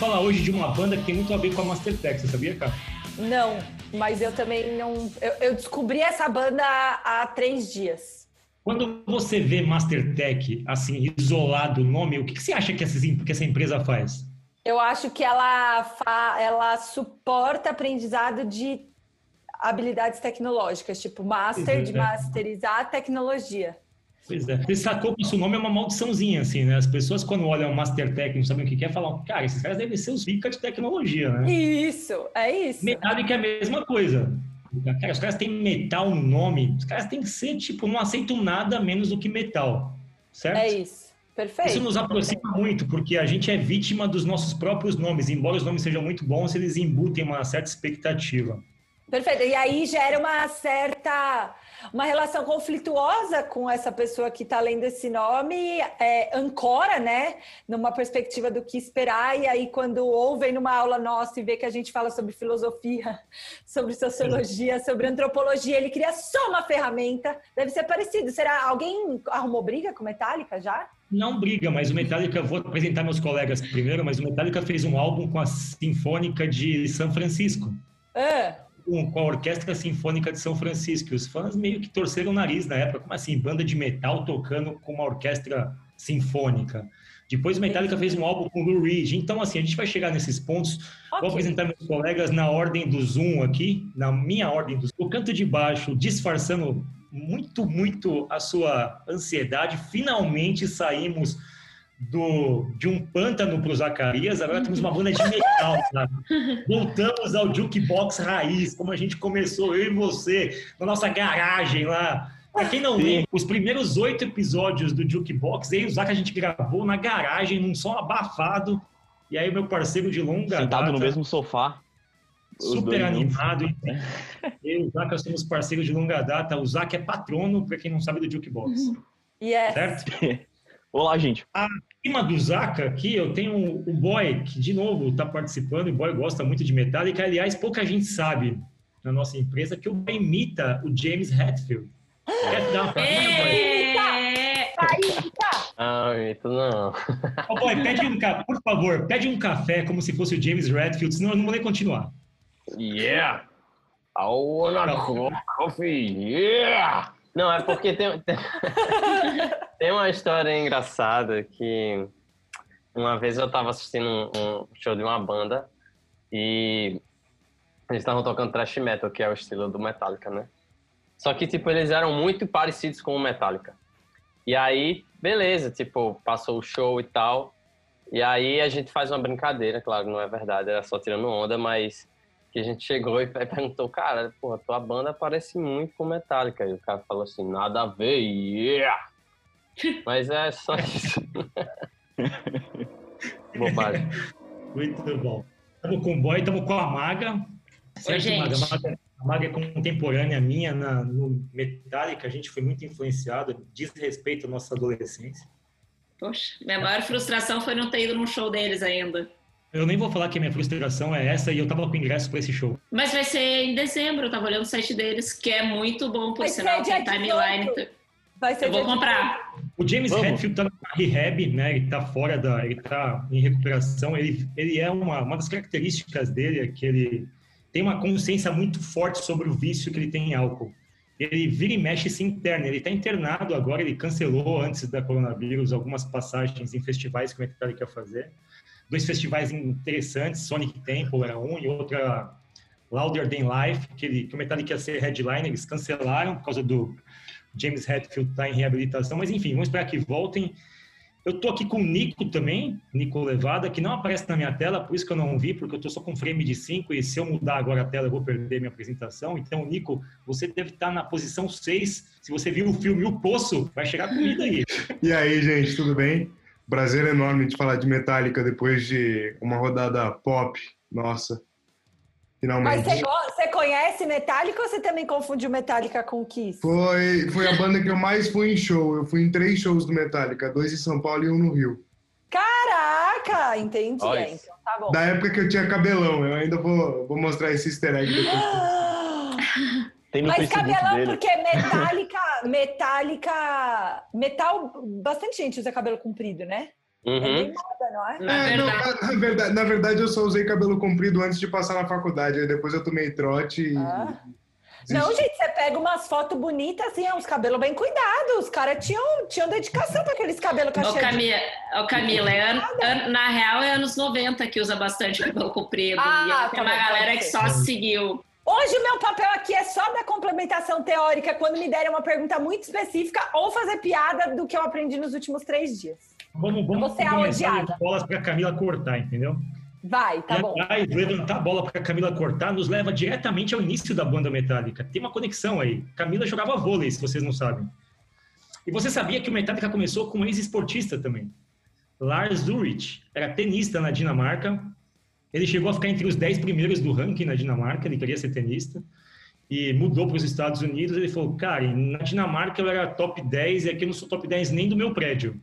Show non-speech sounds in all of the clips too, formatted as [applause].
falar hoje de uma banda que tem muito a ver com a Mastertech, você sabia, cara? Não, mas eu também não. Eu, eu descobri essa banda há, há três dias. Quando você vê Mastertech, assim, isolado o nome, o que, que você acha que essa, que essa empresa faz? Eu acho que ela, fa, ela suporta aprendizado de habilidades tecnológicas, tipo master, Uhum, de é. masterizar tecnologia. Pois é. Você sacou que o seu nome é uma maldiçãozinha, assim, né? As pessoas, quando olham Mastertech e não sabem o que quer, falam, cara, esses caras devem ser os pica de tecnologia, né? Isso, é isso. Metálica é a mesma coisa. Cara, os caras têm metal no nome, os caras têm que ser, tipo, não aceitam nada menos do que metal, certo? É isso. Perfeito. Isso nos aproxima muito, porque a gente é vítima dos nossos próprios nomes. Embora os nomes sejam muito bons, eles embutem uma certa expectativa. Perfeito. E aí gera uma certa uma relação conflituosa com essa pessoa que está lendo esse nome, é, ancora, né, numa perspectiva do que esperar. E aí, quando ouvem numa aula nossa e vê que a gente fala sobre filosofia, [laughs] sobre sociologia, sobre antropologia, ele cria só uma ferramenta. Deve ser parecido. Será alguém arrumou briga com Metallica já? Não briga, mas o Metallica, vou apresentar meus colegas primeiro, mas o Metallica fez um álbum com a Sinfônica de São Francisco. Ah, com a Orquestra Sinfônica de São Francisco. E os fãs meio que torceram o nariz na época. Como assim? Banda de metal tocando com uma orquestra sinfônica. Depois o Metallica fez um álbum com o Lou Reed. Então, assim, a gente vai chegar nesses pontos. Ok. Vou apresentar meus colegas na ordem do Zoom aqui, na minha ordem do Zoom. O canto de baixo, disfarçando muito, muito a sua ansiedade. Finalmente saímos do, de um pântano para o Zacarias, agora temos uma banda de metal, sabe? [laughs] Voltamos ao jukebox raiz, como a gente começou, eu e você, na nossa garagem lá. Pra quem não lembra, os primeiros oito episódios do Jukebox, eu e o Zaca a gente gravou na garagem, num som abafado. E aí, meu parceiro de longa Sentado data, no mesmo sofá. Super animado. enfim. Eu e o Zaca somos parceiros de longa data. O Zaca é patrono, para quem não sabe, do Jukebox. yes. Certo? [laughs] Olá, gente. Acima do Zaca aqui, eu tenho o Boy, que de novo está participando. O Boy gosta muito de Metallica. Aliás, pouca gente sabe na nossa empresa que o Boy imita o James Hetfield. Quer dar uma Ah, Mito, não. Ô, Boy, pede um café, por favor, pede um café como se fosse o James Hetfield, senão eu não vou nem continuar. Yeah! I wanna coffee, yeah! Não, é porque tem, [laughs] tem, tem uma história engraçada que uma vez eu tava assistindo um, um show de uma banda e eles estavam tocando thrash metal, que é o estilo do Metallica, né? Só que, tipo, eles eram muito parecidos com o Metallica. E aí, beleza, tipo, passou o show e tal. E aí a gente faz uma brincadeira, claro, não é verdade, era só tirando onda, mas que a gente chegou e perguntou, cara, porra, tua banda parece muito com Metallica. E o cara falou assim, nada a ver, yeah! Mas é só [laughs] isso. Bobagem. Muito bom. Estamos com o Boy, estamos com a Maga. Certo, gente. Maga? A Maga- A Maga é contemporânea minha na, no Metallica, a gente foi muito influenciado, diz respeito à nossa adolescência. Poxa, minha maior frustração foi não ter ido num show deles ainda. Eu nem vou falar que a minha frustração é essa e eu tava com ingresso para esse show. Mas vai ser em dezembro, eu tava olhando o site deles, que é muito bom, por Vai ser sinal, dia tem timeline. 18. Vai ser Eu vou comprar. O James Vamos. Hetfield tá na rehab, né? Ele tá fora da, ele tá em recuperação. Ele, ele é uma, uma das características dele é que ele tem uma consciência muito forte sobre o vício que ele tem em álcool. Ele vira e mexe e se interna. Ele está internado agora. Ele cancelou antes da coronavírus algumas passagens em festivais que o Metallica ia fazer. Dois festivais interessantes, Sonic Temple era um e outra Louder Than Life, que, ele, que o Metallica ia ser headliner, eles cancelaram por causa do James Hetfield estar tá em reabilitação, mas enfim, vamos esperar que voltem. Eu tô aqui com o Nico também, Nico Levada, que não aparece na minha tela, por isso que eu não vi, porque eu tô só com frame de 5 e se eu mudar agora a tela eu vou perder minha apresentação. Então, Nico, você deve estar na posição 6. Se você viu o filme O Poço, vai chegar comida aí. [laughs] E aí, gente, tudo bem? Prazer enorme de falar de Metallica depois de uma rodada pop. Nossa, finalmente. Mas você, conhece Metallica ou você também confundiu Metallica com Kiss? Foi, foi a banda que eu mais fui em show. Eu fui em três shows do Metallica, dois em São Paulo e um no Rio. Caraca, entendi. É, então tá bom. Da época que eu tinha cabelão, eu ainda vou, vou mostrar esse easter egg depois. [gasps] Tem no Mas cabelão, dele. porque Metallica, Metallica, metal, bastante gente usa cabelo comprido, né? Uhum. É bem moda, não é? é não, na, verdade, na verdade, eu só usei cabelo comprido antes de passar na faculdade. Aí depois eu tomei trote ah. e. Não, gente, você pega umas fotos bonitas, assim, é uns cabelos bem cuidados. Os caras tinham, tinham dedicação para aqueles cabelos que Ô, Camila, de... Camila é an, na real é anos 90 que usa bastante cabelo comprido. Ah, e tem uma galera que só seguiu. Hoje o meu papel aqui é só da complementação teórica quando me derem uma pergunta muito específica ou fazer piada do que eu aprendi nos últimos três dias. Vamos, vamos Você é odiada. bolas para Camila cortar, entendeu? Vai, tá e bom. Levantar a bola para Camila cortar nos leva diretamente ao início da banda metálica. Tem uma conexão aí. Camila jogava vôlei, se vocês não sabem. E você sabia que o Metallica começou com um ex-esportista também. Lars Ulrich era tenista na Dinamarca. Ele chegou a ficar entre os 10 primeiros do ranking na Dinamarca, ele queria ser tenista. E mudou para os Estados Unidos. Ele falou: Cara, na Dinamarca eu era top 10 e aqui eu não sou top 10 nem do meu prédio.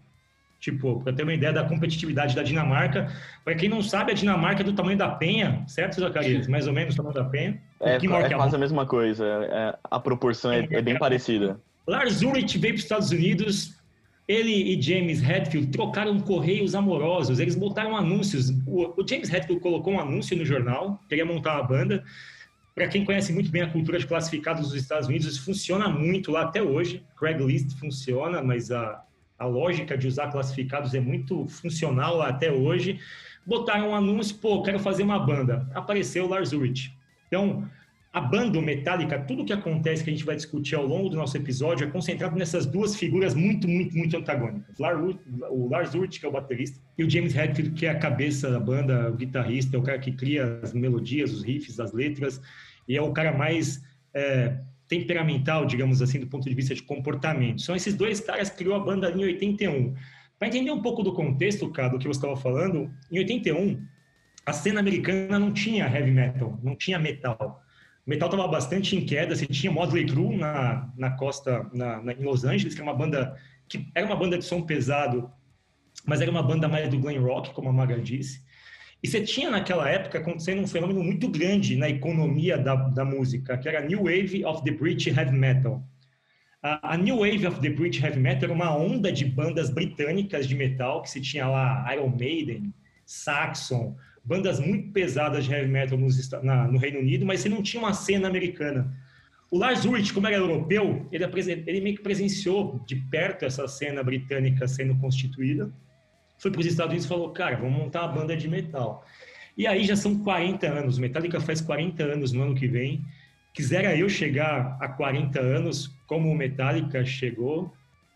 Tipo, para ter uma ideia da competitividade da Dinamarca. Para quem não sabe, a Dinamarca é do tamanho da Penha, certo, Zacarias? Mais ou menos o tamanho da Penha. É, é quase a mesma coisa. É, a proporção é, é bem parecida. Lars Ulrich veio para os Estados Unidos. Ele e James Hetfield trocaram correios amorosos. Eles botaram anúncios. O, James Hetfield colocou um anúncio no jornal, queria montar uma banda. Para quem conhece muito bem a cultura de classificados dos Estados Unidos, isso funciona muito lá até hoje. Craigslist funciona, mas a, a lógica de usar classificados é muito funcional até hoje. Botaram um anúncio, pô, quero fazer uma banda. Apareceu o Lars Ulrich. Então, a banda metálica, tudo que acontece que a gente vai discutir ao longo do nosso episódio é concentrado nessas duas figuras muito, muito, muito antagônicas. O Lars Ulrich, que é o baterista, e o James Hetfield, que é a cabeça da banda, o guitarrista, é o cara que cria as melodias, os riffs, as letras, e é o cara mais é, temperamental, digamos assim, do ponto de vista de comportamento. São esses dois caras que criou a banda em 81. Para entender um pouco do contexto, cara, do que você estava falando, em 81, a cena americana não tinha heavy metal, não tinha metal. O metal estava bastante em queda, você tinha Motley Crue na, na costa, na, na, em Los Angeles, que era uma banda que era uma banda de som pesado, mas era uma banda mais do glam rock, como a Maga disse. E você tinha naquela época acontecendo um fenômeno muito grande na economia da, da música, que era a New Wave of the British Heavy Metal. A, a, New Wave of the British Heavy Metal era uma onda de bandas britânicas de metal, que se tinha lá Iron Maiden, Saxon, bandas muito pesadas de heavy metal nos, na, no Reino Unido, mas você não tinha uma cena americana. O Lars Ulrich, como era europeu, ele, ele meio que presenciou de perto essa cena britânica sendo constituída, foi para os Estados Unidos e falou, cara, vamos montar uma banda de metal. E aí já são 40 anos, Metallica faz 40 anos no ano que vem. Quisera eu chegar a 40 anos como o Metallica chegou.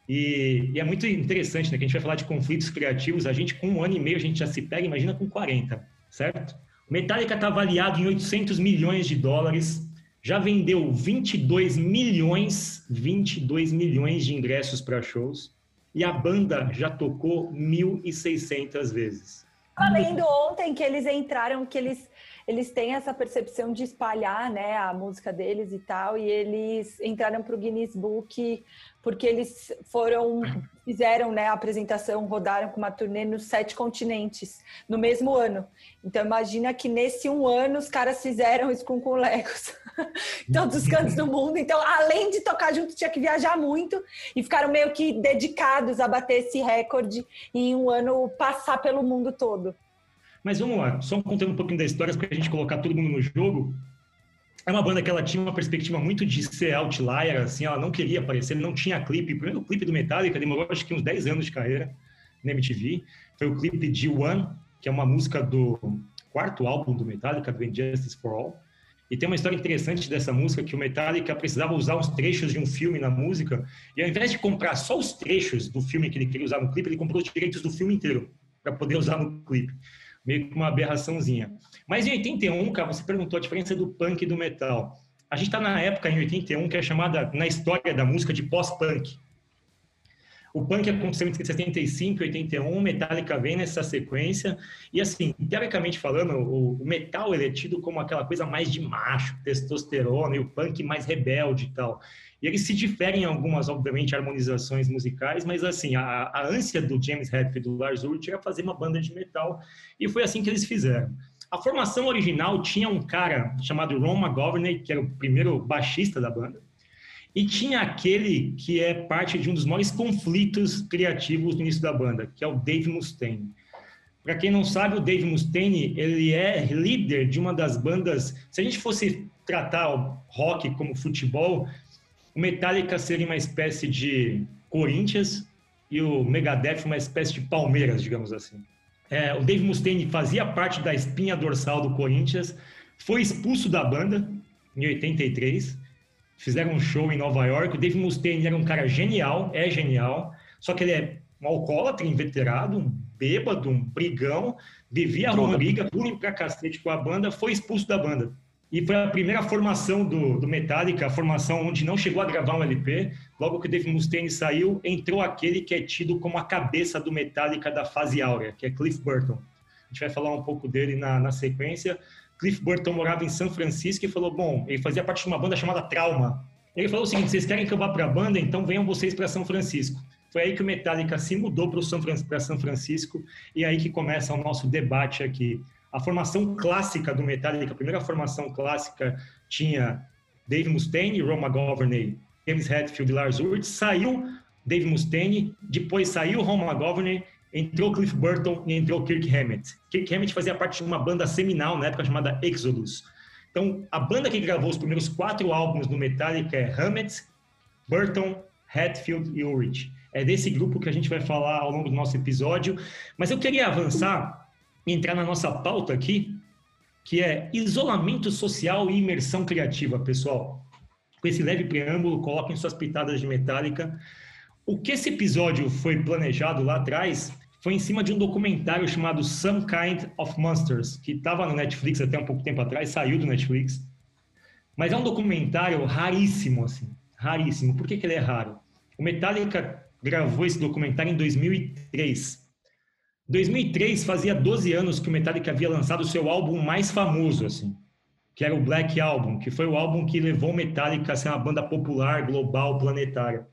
E, e, é muito interessante, né? Que a gente vai falar de conflitos criativos. A gente, com um ano e meio, a gente já se pega, imagina com 40, certo? O Metallica está avaliado em 800 milhões de dólares. Já vendeu 22 milhões, 22 milhões de ingressos para shows e a banda já tocou 1.600 vezes. Falando ontem que eles entraram, que eles, eles têm essa percepção de espalhar né, a música deles e tal, e eles entraram para o Guinness Book porque eles foram, fizeram né, a apresentação, rodaram com uma turnê nos sete continentes no mesmo ano. Então imagina que nesse um ano os caras fizeram isso com, com Legos. [laughs] todos os cantos do mundo. Então, além de tocar junto, tinha que viajar muito e ficaram meio que dedicados a bater esse recorde e em um ano passar pelo mundo todo. Mas vamos lá, só contando um pouquinho da história para a gente colocar todo mundo no jogo. É uma banda que ela tinha uma perspectiva muito de ser outlier, assim, ela não queria aparecer, não tinha clipe. O primeiro clipe do Metallica demorou acho que uns 10 anos de carreira na MTV. Foi o clipe de One, que é uma música do quarto álbum do Metallica, do Injustice for All. E tem uma história interessante dessa música que o Metallica precisava usar uns trechos de um filme na música e ao invés de comprar só os trechos do filme que ele queria usar no clipe, ele comprou os direitos do filme inteiro para poder usar no clipe. Meio que uma aberraçãozinha. Mas em 81, cara, você perguntou a diferença do punk e do metal. A gente está na época, em 81, que é chamada, na história da música, de pós-punk. O punk aconteceu entre 75 e 81, o Metallica vem nessa sequência. E assim, teoricamente falando, o, metal ele é tido como aquela coisa mais de macho, testosterona, e o punk mais rebelde e tal. E eles se diferem em algumas, obviamente, harmonizações musicais, mas assim, a, a ânsia do James Hetfield e do Lars Ulrich era fazer uma banda de metal, e foi assim que eles fizeram. A formação original tinha um cara chamado Ron McGoverney, que era o primeiro baixista da banda, e tinha aquele que é parte de um dos maiores conflitos criativos no início da banda, que é o Dave Mustaine. Para quem não sabe, o Dave Mustaine, ele é líder de uma das bandas... Se a gente fosse tratar o rock como futebol, o Metallica seria uma espécie de Corinthians e o Megadeth uma espécie de Palmeiras, digamos assim. É, o Dave Mustaine fazia parte da espinha dorsal do Corinthians, foi expulso da banda em 83 fizeram um show em Nova York. O Dave Mustaine era um cara genial, é genial, só que ele é um alcoólatra inveterado, um bêbado, um brigão, vivia uma briga, pulem pra cacete com a banda, foi expulso da banda. E foi a primeira formação do, do Metallica, a formação onde não chegou a gravar um LP. Logo que o Dave Mustaine saiu, entrou aquele que é tido como a cabeça do Metallica da fase áurea, que é Cliff Burton. A gente vai falar um pouco dele na, na sequência. Cliff Burton morava em São Francisco e falou: Bom, ele fazia parte de uma banda chamada Trauma. Ele falou o seguinte: vocês querem que eu vá para a banda? Então venham vocês para São Francisco. Foi aí que o Metallica se mudou para São, Francisco e aí que começa o nosso debate aqui. A formação clássica do Metallica, a primeira formação clássica tinha Dave Mustaine, Ron McGoverney, James Hetfield e Lars Ulrich. Saiu Dave Mustaine, depois saiu Ron McGoverney entrou Cliff Burton e entrou Kirk Hammett. Kirk Hammett fazia parte de uma banda seminal na época chamada Exodus. Então, a banda que gravou os primeiros quatro álbuns do Metallica é Hammett, Burton, Hatfield e Ulrich. É desse grupo que a gente vai falar ao longo do nosso episódio. Mas eu queria avançar e entrar na nossa pauta aqui, que é isolamento social e imersão criativa, pessoal. Com esse leve preâmbulo, coloquem suas pitadas de Metallica. O que esse episódio foi planejado lá atrás foi em cima de um documentário chamado Some Kind of Monsters, que estava no Netflix até um pouco tempo atrás, saiu do Netflix. Mas é um documentário raríssimo, assim, raríssimo. Por que, que ele é raro? O Metallica gravou esse documentário em 2003. 2003 fazia 12 anos que o Metallica havia lançado o seu álbum mais famoso, assim, que era o Black Album, que foi o álbum que levou o Metallica a ser uma banda popular, global, planetária.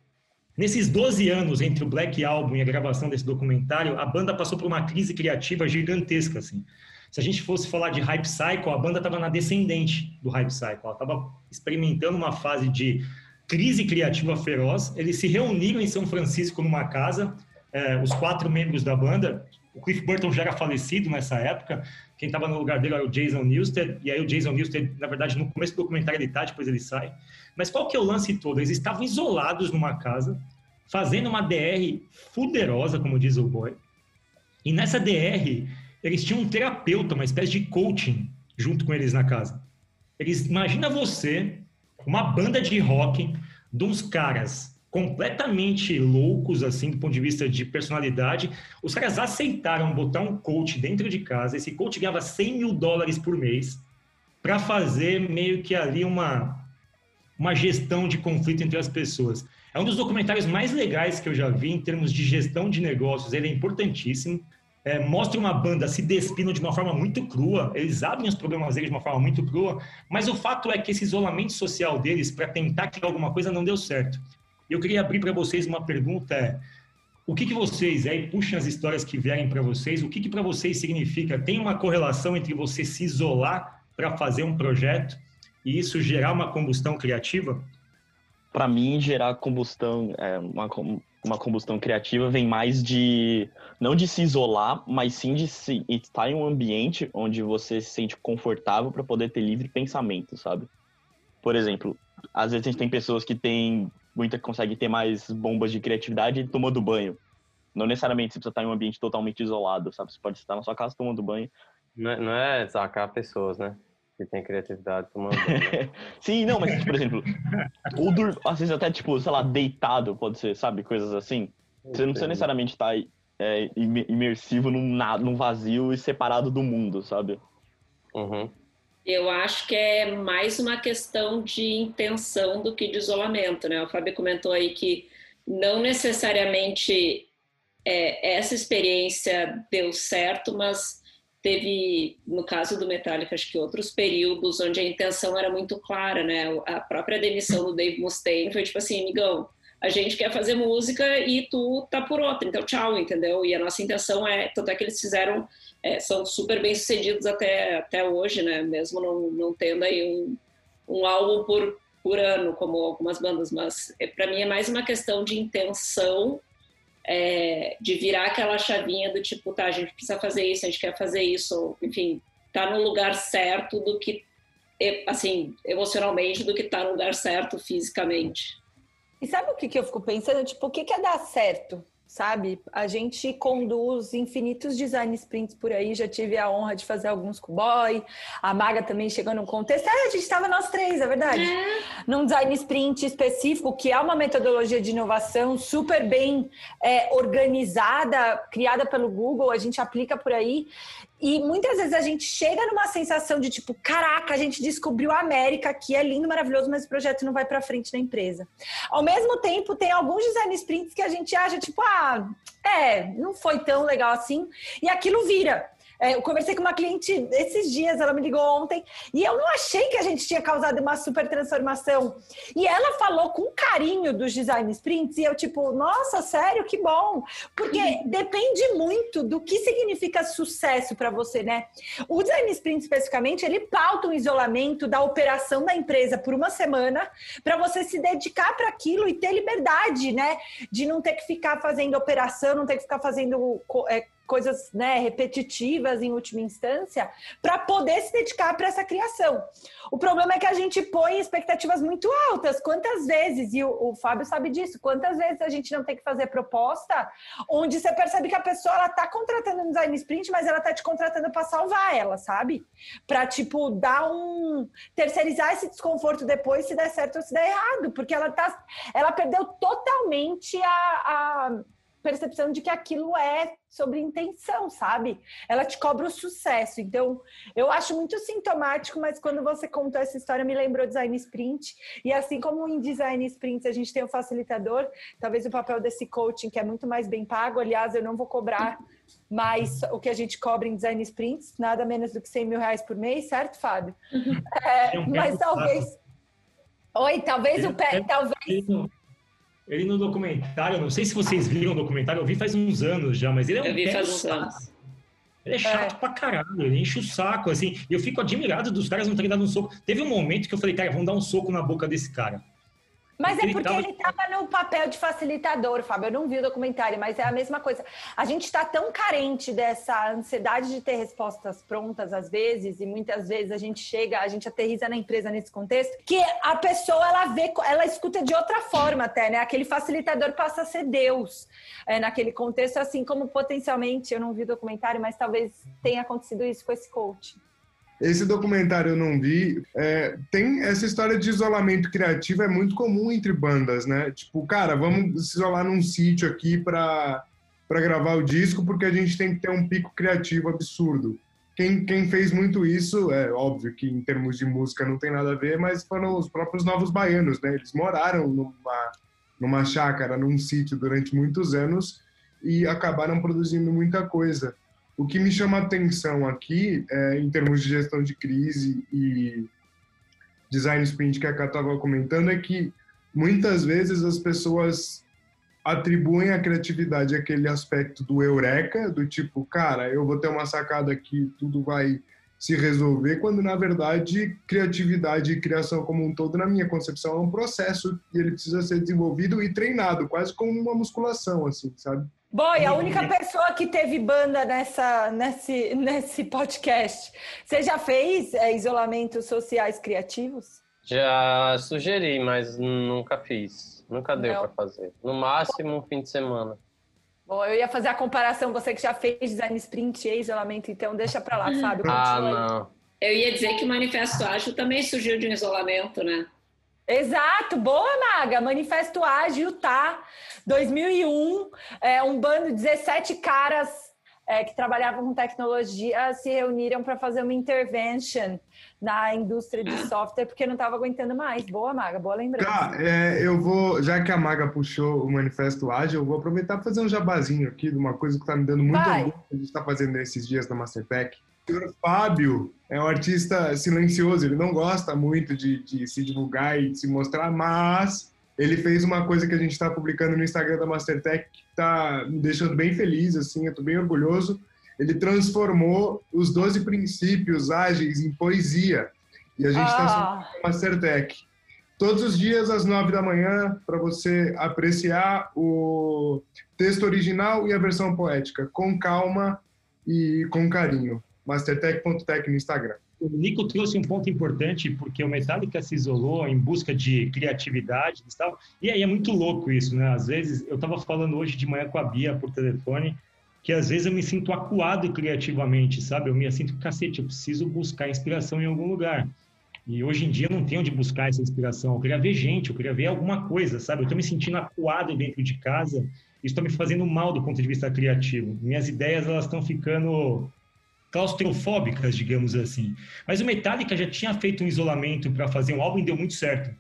Nesses 12 anos entre o Black Album e a gravação desse documentário, a banda passou por uma crise criativa gigantesca, assim. Se a gente fosse falar de Hype Cycle, a banda estava na descendente do Hype Cycle. Ela estava experimentando uma fase de crise criativa feroz. Eles se reuniram em São Francisco numa casa, eh, os quatro membros da banda. O Cliff Burton já era falecido nessa época. Quem estava no lugar dele era o Jason Newsted. E aí o Jason Newsted, na verdade, no começo do documentário ele está, depois ele sai. Mas qual que é o lance todo? Eles estavam isolados numa casa, fazendo uma DR fuderosa, como diz o boy. E nessa DR, eles tinham um terapeuta, uma espécie de coaching, junto com eles na casa. Eles, imagina você, uma banda de rock, de uns caras completamente loucos, assim, do ponto de vista de personalidade. Os caras aceitaram botar um coach dentro de casa. Esse coach ganhava 100 mil dólares por mês para fazer meio que ali uma uma gestão de conflito entre as pessoas. É um dos documentários mais legais que eu já vi em termos de gestão de negócios. Ele é importantíssimo. É, mostra uma banda se despindo de uma forma muito crua, eles abrem os problemas deles de uma forma muito crua, mas o fato é que esse isolamento social deles para tentar criar alguma coisa não deu certo. Eu queria abrir para vocês uma pergunta: é, o que, que vocês aí puxem as histórias que vierem para vocês? O que, que para vocês significa? Tem uma correlação entre você se isolar para fazer um projeto e isso gerar uma combustão criativa? Para mim, gerar combustão, é, uma, uma combustão criativa vem mais de não de se isolar, mas sim de se, estar em um ambiente onde você se sente confortável para poder ter livre pensamento, sabe? Por exemplo, às vezes a gente tem pessoas que têm muita conseguem ter mais bombas de criatividade tomando banho. Não necessariamente você precisa estar em um ambiente totalmente isolado, sabe? Você pode estar na sua casa tomando banho. Não é, não é sacar pessoas, né? Que tem criatividade tomando [laughs] Sim, não, mas, por exemplo, ou dur... às vezes até, tipo, sei lá, deitado, pode ser, sabe? Coisas assim. Você não precisa necessariamente estar tá, é, imersivo num, num vazio e separado do mundo, sabe? Uhum. Eu acho que é mais uma questão de intenção do que de isolamento, né? O Fábio comentou aí que não necessariamente é, essa experiência deu certo, mas teve, no caso do Metallica, acho que outros períodos onde a intenção era muito clara, né? A própria demissão do Dave Mustaine foi tipo assim, amigão, a gente quer fazer música e tu tá por outra, então tchau, entendeu? E a nossa intenção é, tanto é que eles fizeram, é, são super bem sucedidos até, até hoje, né? Mesmo não, não tendo aí um, um álbum por, por ano, como algumas bandas, mas é, para mim é mais uma questão de intenção, é, de virar aquela chavinha do tipo, tá, a gente precisa fazer isso, a gente quer fazer isso, ou, enfim, tá no lugar certo do que, assim, emocionalmente, do que tá no lugar certo fisicamente. E sabe o que, que eu fico pensando? Tipo, o que, que é dar certo? Sabe? A gente conduz infinitos design sprints por aí. Já tive a honra de fazer alguns com o boy. A Maga também chegou num contexto. É, a gente estava nós três, é verdade. É. Num design sprint específico, que é uma metodologia de inovação super bem é, organizada, criada pelo Google, a gente aplica por aí. E muitas vezes a gente chega numa sensação de tipo, caraca, a gente descobriu a América, que é lindo, maravilhoso, mas o projeto não vai para frente na empresa. Ao mesmo tempo, tem alguns design sprints que a gente acha tipo, ah, é, não foi tão legal assim, e aquilo vira. É, eu conversei com uma cliente esses dias, ela me ligou ontem, e eu não achei que a gente tinha causado uma super transformação. E ela falou com carinho dos design sprints, e eu, tipo, nossa, sério, que bom. Porque uhum. depende muito do que significa sucesso para você, né? O design sprint, especificamente, ele pauta um isolamento da operação da empresa por uma semana, para você se dedicar para aquilo e ter liberdade, né? De não ter que ficar fazendo operação, não ter que ficar fazendo. É, coisas né, repetitivas em última instância, para poder se dedicar para essa criação. O problema é que a gente põe expectativas muito altas. Quantas vezes, e o, o Fábio sabe disso, quantas vezes a gente não tem que fazer proposta onde você percebe que a pessoa está contratando um design sprint, mas ela está te contratando para salvar ela, sabe? Para, tipo, dar um. terceirizar esse desconforto depois se der certo ou se der errado, porque ela, tá, ela perdeu totalmente a, a percepção de que aquilo é sobre intenção, sabe? Ela te cobra o sucesso. Então, eu acho muito sintomático, mas quando você contou essa história, me lembrou design sprint. E assim como em design sprint a gente tem o facilitador, talvez o papel desse coaching, que é muito mais bem pago. Aliás, eu não vou cobrar mais o que a gente cobra em design sprints, nada menos do que 100 mil reais por mês, certo, Fábio? Uhum. É, mas talvez. Oi, talvez o pé. Talvez. Ele no documentário, não sei se vocês viram o documentário, eu vi faz uns anos já, mas ele é um Eu vi faz uns anos. Ele é chato é. pra caralho, ele enche o saco, assim. E eu fico admirado dos caras não terem dado um soco. Teve um momento que eu falei, cara, vamos dar um soco na boca desse cara. Mas é porque ele estava no papel de facilitador, Fábio. Eu não vi o documentário, mas é a mesma coisa. A gente está tão carente dessa ansiedade de ter respostas prontas às vezes, e muitas vezes a gente chega, a gente aterriza na empresa nesse contexto, que a pessoa ela vê, ela escuta de outra forma até, né? Aquele facilitador passa a ser Deus é, naquele contexto, assim como potencialmente, eu não vi o documentário, mas talvez tenha acontecido isso com esse coach. Esse documentário eu não vi. É, tem essa história de isolamento criativo, é muito comum entre bandas, né? Tipo, cara, vamos se isolar num sítio aqui para para gravar o disco, porque a gente tem que ter um pico criativo absurdo. Quem, quem fez muito isso, é óbvio que em termos de música não tem nada a ver, mas foram os próprios Novos Baianos, né? Eles moraram numa, numa chácara, num sítio durante muitos anos e acabaram produzindo muita coisa. O que me chama a atenção aqui, é, em termos de gestão de crise e design sprint que a Ká estava comentando, é que muitas vezes as pessoas atribuem a criatividade aquele aspecto do eureka, do tipo, cara, eu vou ter uma sacada aqui, tudo vai se resolver, quando na verdade criatividade e criação como um todo, na minha concepção, é um processo e ele precisa ser desenvolvido e treinado, quase como uma musculação, assim, sabe? Boy, a única pessoa que teve banda nessa, nesse, [laughs] nesse podcast. Você já fez é, isolamentos sociais criativos? Já sugeri, mas nunca fiz. Nunca deu para fazer. No máximo um fim de semana. Bom, eu ia fazer a comparação, você que já fez design sprint e isolamento, então deixa para lá, Fábio. Ah, não. Eu ia dizer que o Manifesto Ágil também surgiu de um isolamento, né? Exato, boa Maga, Manifesto Ágil, tá? 2001, é, um bando de 17 caras é, que trabalhavam com tecnologia se reuniram para fazer uma intervention na indústria de software porque não estava aguentando mais. Boa, Maga, boa lembrança. Tá, é, eu vou, já que a Maga puxou o Manifesto Ágil, eu vou aproveitar para fazer um jabazinho aqui de uma coisa que está me dando muito orgulho que a gente está fazendo nesses dias na Mastertech. Senhor Fábio é um artista silencioso, ele não gosta muito de, de se divulgar e de se mostrar, mas ele fez uma coisa que a gente está publicando no Instagram da Mastertech que está me deixando bem feliz, assim, eu estou bem orgulhoso. Ele transformou os 12 princípios ágeis em poesia. E a gente está Ah, Mastertech. Todos os dias às nove da manhã, para você apreciar o texto original e a versão poética, com calma e com carinho. Mastertech.tech no Instagram. O Nico trouxe um ponto importante, porque o Metallica se isolou em busca de criatividade e tal. E aí é muito louco isso, né? Às vezes, eu estava falando hoje de manhã com a Bia por telefone, que às vezes eu me sinto acuado criativamente, sabe? Eu me sinto, cacete, eu preciso buscar inspiração em algum lugar. E hoje em dia eu não tenho onde buscar essa inspiração. Eu queria ver gente, eu queria ver alguma coisa, sabe? Eu estou me sentindo acuado dentro de casa. Isso está me fazendo mal do ponto de vista criativo. Minhas ideias, elas estão ficando claustrofóbicas, digamos assim. Mas o Metallica já tinha feito um isolamento para fazer um álbum e deu muito certo.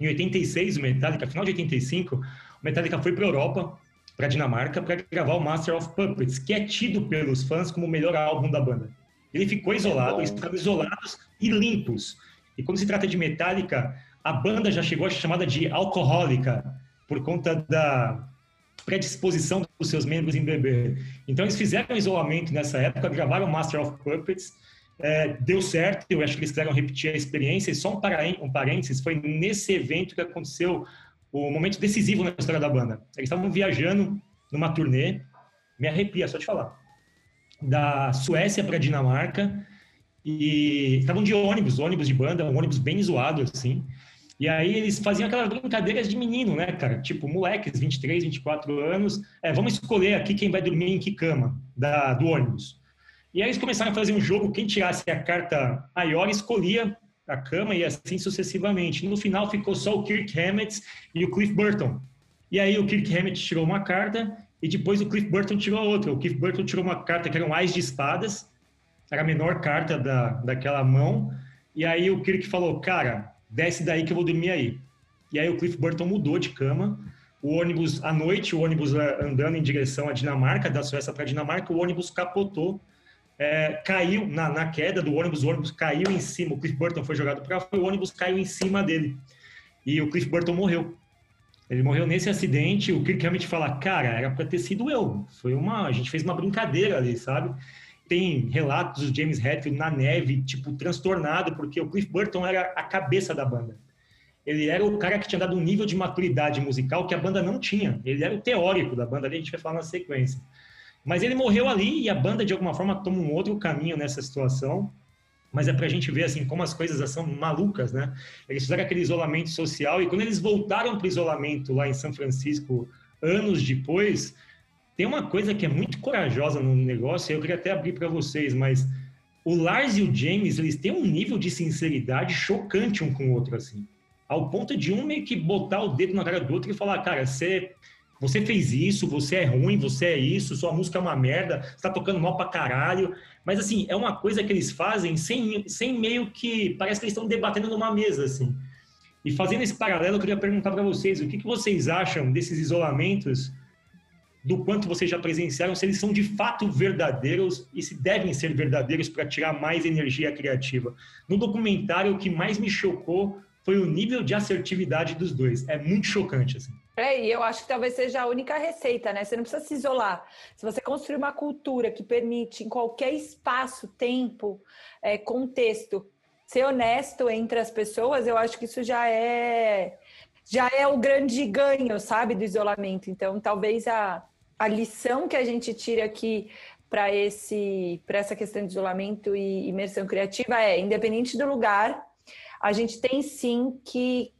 Em 86, o Metallica, final de 85, o Metallica foi para a Europa, para a Dinamarca, para gravar o Master of Puppets, que é tido pelos fãs como o melhor álbum da banda. Ele ficou isolado, estavam isolados e limpos. E quando se trata de Metallica, a banda já chegou a ser chamada de alcoólica, por conta da predisposição dos seus membros em beber. Então eles fizeram isolamento nessa época, gravaram Master of Puppets, é, deu certo, eu acho que eles quiseram repetir a experiência, e só um, um parênteses, foi nesse evento que aconteceu o momento decisivo na história da banda. Eles estavam viajando numa turnê, me arrepia só de falar, da Suécia para Dinamarca, e estavam de ônibus, ônibus de banda, um ônibus bem zoado, assim, e aí eles faziam aquelas brincadeiras de menino, né, cara? Tipo, moleques, 23, 24 anos. É, vamos escolher aqui quem vai dormir em que cama da, do ônibus. E aí eles começaram a fazer um jogo, quem tirasse a carta maior escolhia a cama e assim sucessivamente. No final ficou só o Kirk Hammett e o Cliff Burton. E aí o Kirk Hammett tirou uma carta e depois o Cliff Burton tirou outra. O Cliff Burton tirou uma carta que era um Ás de espadas, era a menor carta da, daquela mão. E aí o Kirk falou, cara, desce daí que eu vou dormir aí. E aí o Cliff Burton mudou de cama. O ônibus, à noite, o ônibus eh, andando em direção à Dinamarca, da Suécia para a Dinamarca, o ônibus capotou, eh, caiu na, na queda do ônibus, o ônibus caiu em cima. O Cliff Burton foi jogado para fora, o ônibus caiu em cima dele. E o Cliff Burton morreu. Ele morreu nesse acidente. O Kirk realmente fala, cara, era para ter sido eu. Foi uma, a gente fez uma brincadeira ali, sabe? Tem relatos do James Hetfield na neve, tipo, transtornado, porque o Cliff Burton era a cabeça da banda. Ele era o cara que tinha dado um nível de maturidade musical que a banda não tinha. Ele era o teórico da banda, ali a gente vai falar na sequência. Mas ele morreu ali e a banda, de alguma forma, toma um outro caminho nessa situação. Mas é pra gente ver, assim, como as coisas são malucas, né? Eles fizeram aquele isolamento social e quando eles voltaram para o isolamento lá em São Francisco, anos depois, tem uma coisa que é muito corajosa no negócio, eu queria até abrir para vocês, mas o Lars e o James, eles têm um nível de sinceridade chocante um com o outro, assim. Ao ponto de um meio que botar o dedo na cara do outro e falar, cara, você, você fez isso, você é ruim, você é isso, sua música é uma merda, você tá tocando mal pra caralho. Mas, assim, é uma coisa que eles fazem sem, sem meio que... Parece que eles estão debatendo numa mesa, assim. E fazendo esse paralelo, eu queria perguntar para vocês, o que, que vocês acham desses isolamentos do quanto vocês já presenciaram, se eles são de fato verdadeiros e se devem ser verdadeiros para tirar mais energia criativa. No documentário, o que mais me chocou foi o nível de assertividade dos dois. É muito chocante, assim. É, e eu acho que talvez seja a única receita, né? Você não precisa se isolar. Se você construir uma cultura que permite, em qualquer espaço, tempo, é, contexto, ser honesto entre as pessoas, eu acho que isso já é já é o grande ganho, sabe, do isolamento. Então, talvez a, a lição que a gente tira aqui para esse para essa questão de isolamento e imersão criativa é, independente do lugar, a gente tem sim que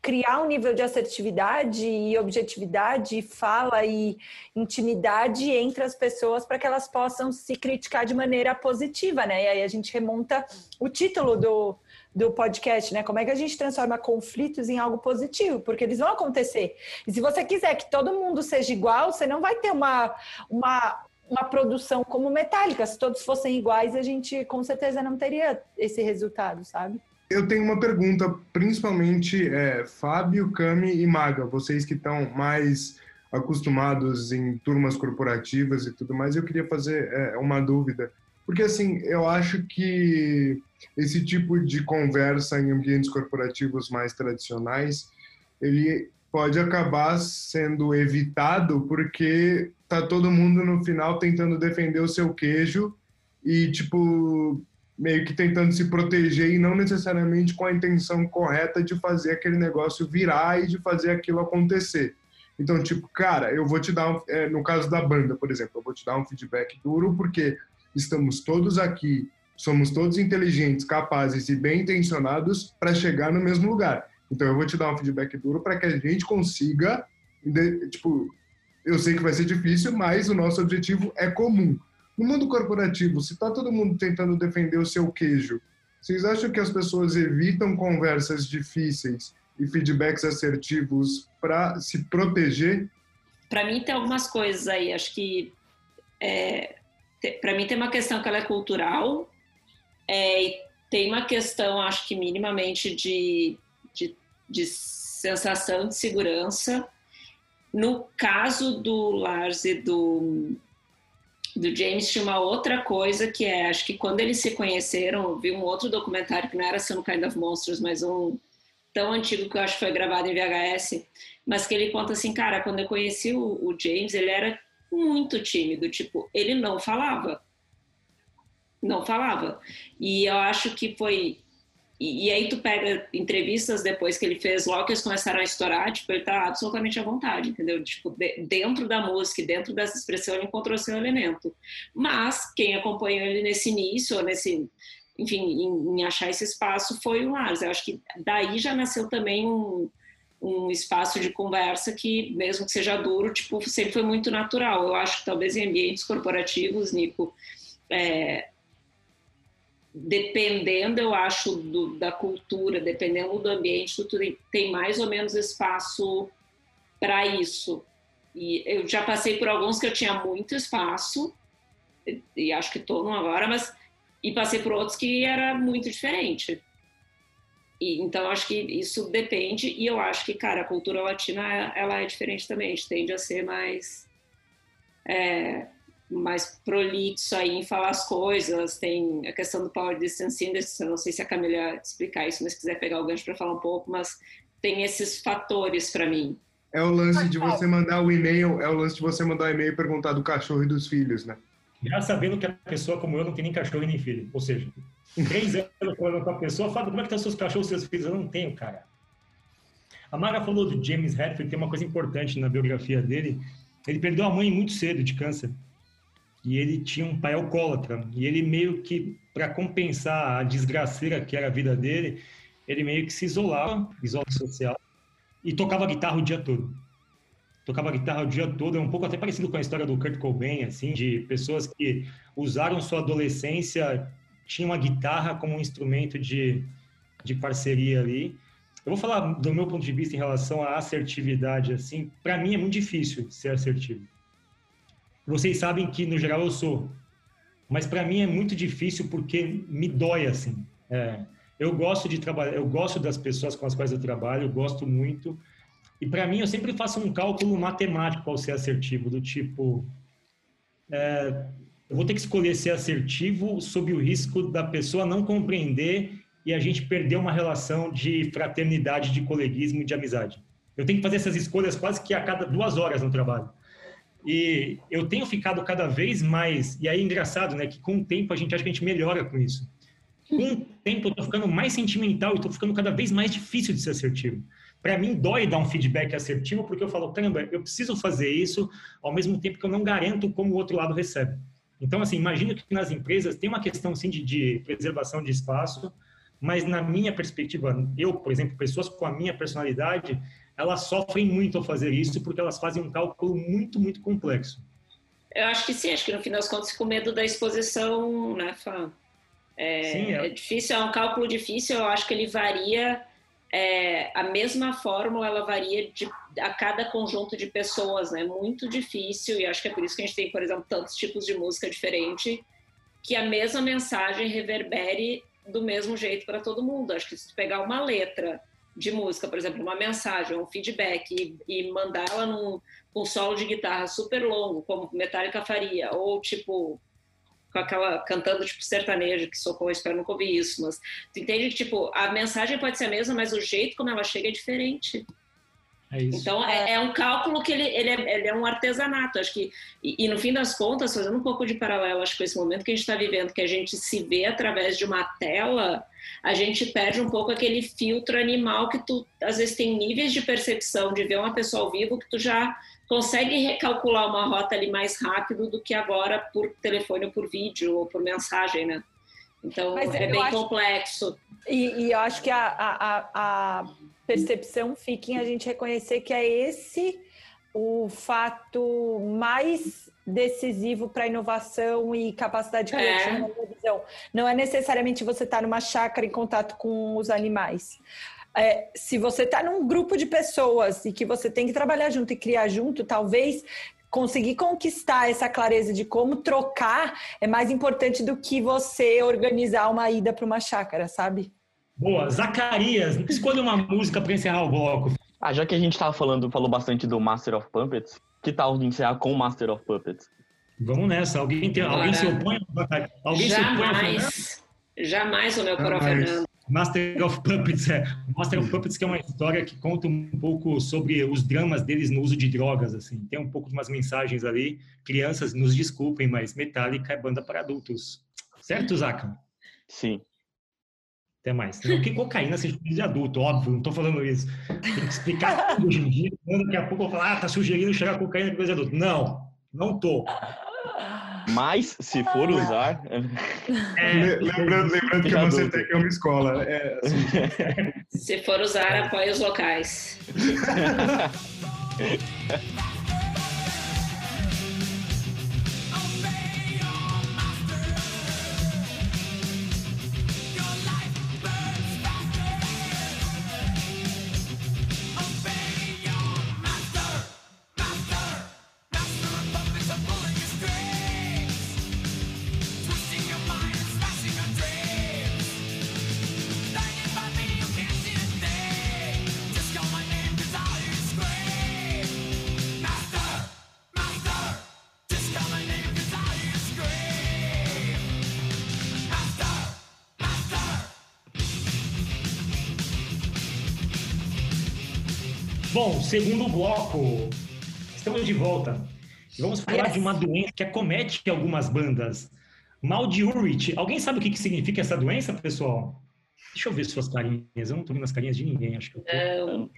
criar um nível de assertividade e objetividade, fala e intimidade entre as pessoas para que elas possam se criticar de maneira positiva, né? E aí a gente remonta o título do, do podcast, né? Como é que a gente transforma conflitos em algo positivo? Porque eles vão acontecer. E se você quiser que todo mundo seja igual, você não vai ter uma, uma, uma produção como Metallica. Se todos fossem iguais, a gente com certeza não teria esse resultado, sabe? Eu tenho uma pergunta, principalmente é, Fábio, Cami e Maga, vocês que estão mais acostumados em turmas corporativas e tudo mais, eu queria fazer é, uma dúvida. Porque, assim, eu acho que esse tipo de conversa em ambientes corporativos mais tradicionais, ele pode acabar sendo evitado porque tá todo mundo no final tentando defender o seu queijo e, tipo, meio que tentando se proteger e não necessariamente com a intenção correta de fazer aquele negócio virar e de fazer aquilo acontecer. Então, tipo, cara, eu vou te dar, um, é, no caso da banda, por exemplo, eu vou te dar um feedback duro porque estamos todos aqui, somos todos inteligentes, capazes e bem intencionados para chegar no mesmo lugar. Então, eu vou te dar um feedback duro para que a gente consiga, tipo, eu sei que vai ser difícil, mas o nosso objetivo é comum. No mundo corporativo, se está todo mundo tentando defender o seu queijo, vocês acham que as pessoas evitam conversas difíceis e feedbacks assertivos para se proteger? Para mim tem algumas coisas aí. Acho que é, para mim tem uma questão que ela é cultural é, tem uma questão, acho que minimamente de, de, de sensação de segurança. No caso do Lars e do do James tinha uma outra coisa que é, acho que quando eles se conheceram, eu vi um outro documentário que não era Some Kind of Monsters, mas um tão antigo que eu acho que foi gravado em VHS, mas que ele conta assim, cara, quando eu conheci o, o James, ele era muito tímido, tipo, ele não falava. Não falava. E eu acho que foi e, e, aí tu pega entrevistas depois que ele fez, logo que eles começaram a estourar, tipo, ele tá absolutamente à vontade, entendeu? Tipo, de, dentro da música, dentro dessa expressão, ele encontrou seu elemento. Mas quem acompanhou ele nesse início, nesse, enfim, em, em achar esse espaço foi o Lars. Eu acho que daí já nasceu também um, um espaço de conversa que, mesmo que seja duro, tipo, sempre foi muito natural. Eu acho que talvez em ambientes corporativos, Nico, é, dependendo, eu acho, do, da cultura, dependendo do ambiente, tu tem mais ou menos espaço para isso. E eu já passei por alguns que eu tinha muito espaço, e, e acho que estou agora, mas e passei por outros que era muito diferente. E, então acho que isso depende e eu acho que cara a cultura latina ela é diferente também, a gente tende a ser mais é, mais prolixo aí em falar as coisas, tem a questão do power distance index, eu não sei se a Camila explicar isso, mas se quiser pegar o gancho para falar um pouco, mas tem esses fatores para mim. É o lance de você mandar o e-mail, é o lance de você mandar o e-mail e perguntar do cachorro e dos filhos, né? Já sabendo que a pessoa como eu não tem nem cachorro e nem filho. Ou seja, três anos falando com a pessoa, fala, como é que estão seus cachorros e seus filhos? Eu não tenho, cara. A Mara falou do James Hetfield, tem uma coisa importante na biografia dele. Ele perdeu a mãe muito cedo de câncer e ele tinha um pai alcoólatra. E ele meio que, para compensar a desgraceira que era a vida dele, ele meio que se isolava, isolamento social, e tocava guitarra o dia todo. Tocava guitarra o dia todo, é um pouco até parecido com a história do Kurt Cobain, assim, de pessoas que usaram sua adolescência, tinham a guitarra como um instrumento de, de parceria ali. Eu vou falar do meu ponto de vista em relação à assertividade, assim, para mim é muito difícil ser assertivo vocês sabem que, no geral, eu sou. Mas para mim é muito difícil porque me dói, assim. É, eu gosto de trabalhar, eu gosto das pessoas com as quais eu trabalho, eu gosto muito. E para mim, eu sempre faço um cálculo matemático ao ser assertivo, do tipo. É, eu vou ter que escolher ser assertivo sob o risco da pessoa não compreender e a gente perder uma relação de fraternidade, de coleguismo, de amizade. Eu tenho que fazer essas escolhas quase que a cada duas horas no trabalho. E eu tenho ficado cada vez mais, e aí é engraçado, né, que com o tempo a gente acha que a gente melhora com isso. Com o tempo eu tô ficando mais sentimental e tô ficando cada vez mais difícil de ser assertivo. Para mim dói dar um feedback assertivo porque eu falo, caramba, eu preciso fazer isso ao mesmo tempo que eu não garanto como o outro lado recebe. Então, assim, imagino que nas empresas tem uma questão, sim, de, de preservação de espaço, mas na minha perspectiva, eu, por exemplo, pessoas com a minha personalidade, elas sofrem muito ao fazer isso porque elas fazem um cálculo muito, muito complexo. Eu acho que sim, acho que no fim das contas com medo da exposição, né, Fã? É, sim, é... é difícil, é um cálculo difícil, eu acho que ele varia, é, a mesma fórmula ela varia de, a cada conjunto de pessoas, né? Muito difícil, e acho que é por isso que a gente tem, por exemplo, tantos tipos de música diferente, que a mesma mensagem reverbere do mesmo jeito para todo mundo. Acho que se tu pegar uma letra de música, por exemplo, uma mensagem, um feedback e, e mandar ela num um solo de guitarra super longo, como Metallica faria, ou tipo com aquela cantando tipo sertanejo, que socorro, espero nunca ouvir isso, mas tu entende que tipo a mensagem pode ser a mesma, mas o jeito como ela chega é diferente. É então é, é, um cálculo que ele, ele, é, ele é um artesanato, acho que e, e, no fim das contas, fazendo um pouco de paralelo, acho que com esse momento que a gente está vivendo, que a gente se vê através de uma tela, a gente perde um pouco aquele filtro animal que tu às vezes tem níveis de percepção de ver uma pessoa ao vivo que tu já consegue recalcular uma rota ali mais rápido do que agora por telefone ou por vídeo ou por mensagem, né? Então Mas é bem acho... complexo. E, e, eu acho que a, a, a percepção fica em a gente reconhecer que é esse o fato mais decisivo para inovação e capacidade criativa é. na minha visão. Não é necessariamente você estar tá numa chácara em contato com os animais. É, se você está num grupo de pessoas e que você tem que trabalhar junto e criar junto, talvez conseguir conquistar essa clareza de como trocar é mais importante do que você organizar uma ida para uma chácara, sabe? Boa. Zacarias, escolha uma música para encerrar o bloco. Ah, já que a gente estava falando, falou bastante do Master of Puppets, que tal encerrar com Master of Puppets? Vamos nessa. Alguém, tem, alguém se opõe? Alguém jamais, se opõe jamais o meu coro Fernando. Master of Puppets, é. Master of Puppets que é uma história que conta um pouco sobre os dramas deles no uso de drogas, assim. Tem um pouco de umas mensagens ali. Crianças, nos desculpem, mas Metallica é banda para adultos. Certo, Zaka? Sim. Até mais. Não que cocaína seja de adulto, óbvio, não estou falando isso. Tem que explicar tudo hoje em dia. Daqui a pouco eu vou falar, ah, tá sugerindo chegar cocaína coisa de adulto. Não, não tô. Mas, se for usar. [laughs] É, lembrando, lembrando que você tem que é uma escola. É, assim. Se for usar, apoie os locais. [laughs] segundo bloco, estamos de volta. E vamos falar yes. de uma doença que acomete algumas bandas. Mal de Urich. Alguém sabe o que, que significa essa doença, pessoal? Deixa eu ver suas carinhas. Eu não tô vendo as carinhas de ninguém, acho que eu tô... Não.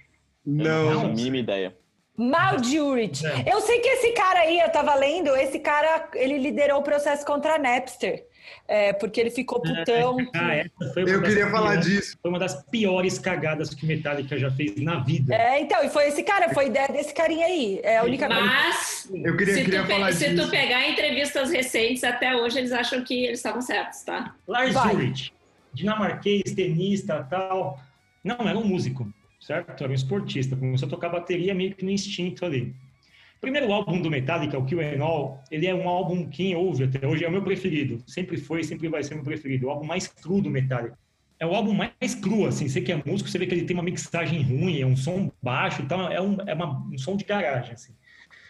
Não. Não. Mínima ideia. Mal de Urich. Eu sei que esse cara aí, eu tava lendo, esse cara, ele liderou o processo contra a Napster. É, porque ele ficou putão. Ah, eu queria falar piores, disso. Foi uma das piores cagadas que Metallica já fez na vida. É, então, e foi esse cara, foi ideia desse carinha aí. É a única Mas, eu queria, se, queria tu, falar se disso. tu pegar entrevistas recentes, até hoje eles acham que eles estavam certos, tá? Lars Ulrich, dinamarquês, tenista tal. Não, era um músico, certo? Era um esportista. Começou a tocar bateria meio que no instinto ali. O primeiro álbum do Metallica, o Kill and All, ele é um álbum, quem ouve até hoje, é o meu preferido. Sempre foi, sempre vai ser meu preferido. O álbum mais cru do Metallica. É o álbum mais cru, assim. Você que é músico, você vê que ele tem uma mixagem ruim, é um som baixo, então é um, é uma, um som de garagem, assim.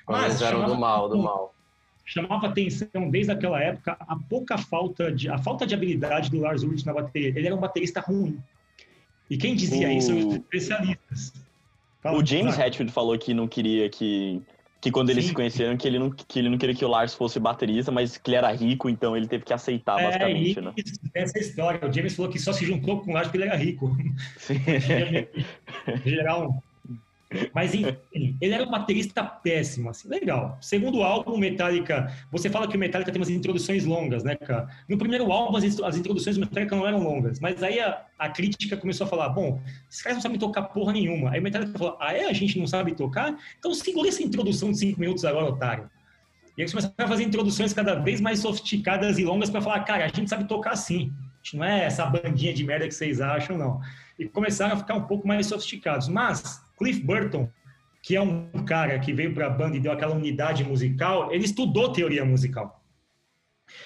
Mas eram do mal, do mal. Chamava atenção desde aquela época a pouca falta de a falta de habilidade do Lars Ulrich na bateria. Ele era um baterista ruim. E quem dizia o... isso são especialistas. Fala, o James Hetfield falou que não queria que que quando eles Sim. se conheceram, que ele, não, que ele não queria que o Lars fosse baterista, mas que ele era rico, então ele teve que aceitar, é, basicamente, né? Essa história. O James falou que só se juntou com o Lars porque ele era rico. Sim. [laughs] Geral. Mas enfim, ele era um baterista péssimo, assim, legal. Segundo álbum, Metallica, você fala que o Metallica tem umas introduções longas, né, cara? No primeiro álbum, as, as introduções do Metallica não eram longas, mas aí a, a, crítica começou a falar, bom, esses caras não sabem tocar porra nenhuma. Aí o Metallica falou, ah, é? A gente não sabe tocar? Então segura essa introdução de cinco minutos agora, otário. E eles começaram a fazer introduções cada vez mais sofisticadas e longas para falar, cara, a gente sabe tocar sim. A gente não é essa bandinha de merda que vocês acham, não. E começaram a ficar um pouco mais sofisticados. Mas Cliff Burton, que é um cara que veio para a banda e deu aquela unidade musical, ele estudou teoria musical.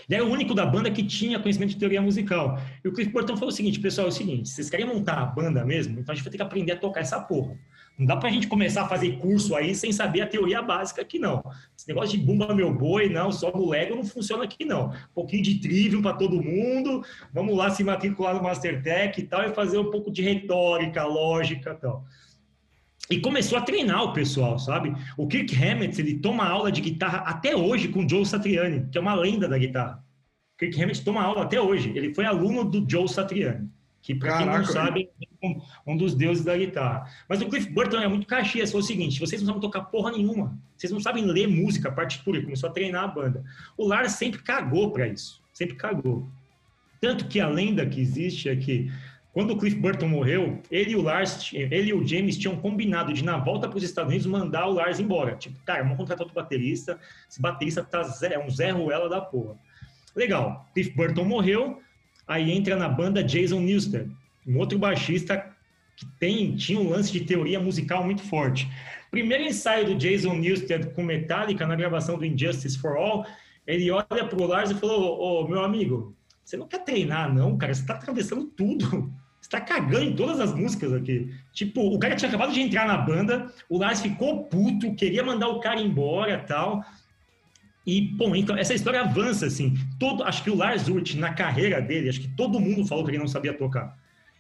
Ele era o único da banda que tinha conhecimento de teoria musical. E o Cliff Burton falou o seguinte, pessoal, é o seguinte, vocês querem montar a banda mesmo? Então a gente vai ter que aprender a tocar essa porra. Não dá para a gente começar a fazer curso aí sem saber a teoria básica aqui, não. Esse negócio de bumba meu boi, não, só no Lego não funciona aqui, não. Um pouquinho de trivium para todo mundo, vamos lá se matricular no Mastertech e tal, e fazer um pouco de retórica, lógica e tal. E começou a treinar o pessoal, sabe? O Kirk Hammett, ele toma aula de guitarra até hoje com o Joe Satriani, que é uma lenda da guitarra. O Kirk Hammett toma aula até hoje. Ele foi aluno do Joe Satriani, que, para quem não sabe, é um dos deuses da guitarra. Mas o Cliff Burton é muito caxias. Foi o seguinte: vocês não sabem tocar porra nenhuma. Vocês não sabem ler música, partitura. Ele começou a treinar a banda. O Lars sempre cagou para isso. Sempre cagou. Tanto que a lenda que existe é que quando o Cliff Burton morreu, ele e o Lars, ele e o James tinham combinado de, na volta para os Estados Unidos, mandar o Lars embora. Tipo, cara, vamos contratar outro baterista. Esse baterista tá é um Zé Ruela da porra. Legal. Cliff Burton morreu, aí entra na banda Jason Newsted, um outro baixista que tem, tinha um lance de teoria musical muito forte. Primeiro ensaio do Jason Newsted com Metallica na gravação do Injustice for All, ele olha para o Lars e falou: Ô, oh, meu amigo, você não quer treinar, não, cara, você está atravessando tudo. Você tá cagando em todas as músicas aqui. Tipo, o cara tinha acabado de entrar na banda, o Lars ficou puto, queria mandar o cara embora tal. E, bom, então, essa história avança, assim. Todo, acho que o Lars Ulrich, na carreira dele, acho que todo mundo falou que ele não sabia tocar.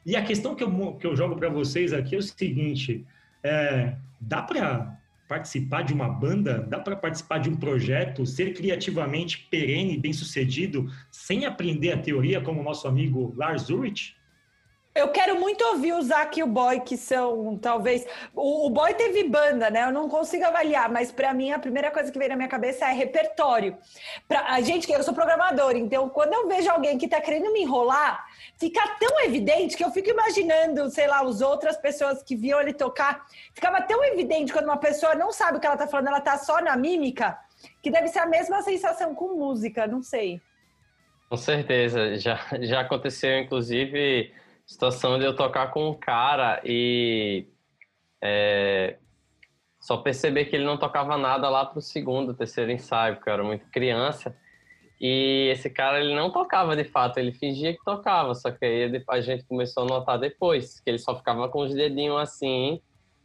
E a questão que eu, que eu jogo para vocês aqui é o seguinte: é, dá para participar de uma banda, dá para participar de um projeto, ser criativamente perene, bem sucedido, sem aprender a teoria, como o nosso amigo Lars Ulrich? Eu quero muito ouvir o Zac e o Boy, que são talvez. O, o Boy teve banda, né? Eu não consigo avaliar, mas para mim a primeira coisa que vem na minha cabeça é repertório. Pra, a gente, eu sou programador, então quando eu vejo alguém que tá querendo me enrolar, fica tão evidente que eu fico imaginando, sei lá, as outras pessoas que viam ele tocar. Ficava tão evidente quando uma pessoa não sabe o que ela tá falando, ela tá só na mímica, que deve ser a mesma sensação com música, não sei. Com certeza, já, já aconteceu, inclusive situação de eu tocar com um cara e é, só perceber que ele não tocava nada lá pro segundo, terceiro ensaio, porque eu era muito criança. E esse cara, ele não tocava de fato, ele fingia que tocava, só que aí a gente começou a notar depois, que ele só ficava com os dedinhos assim,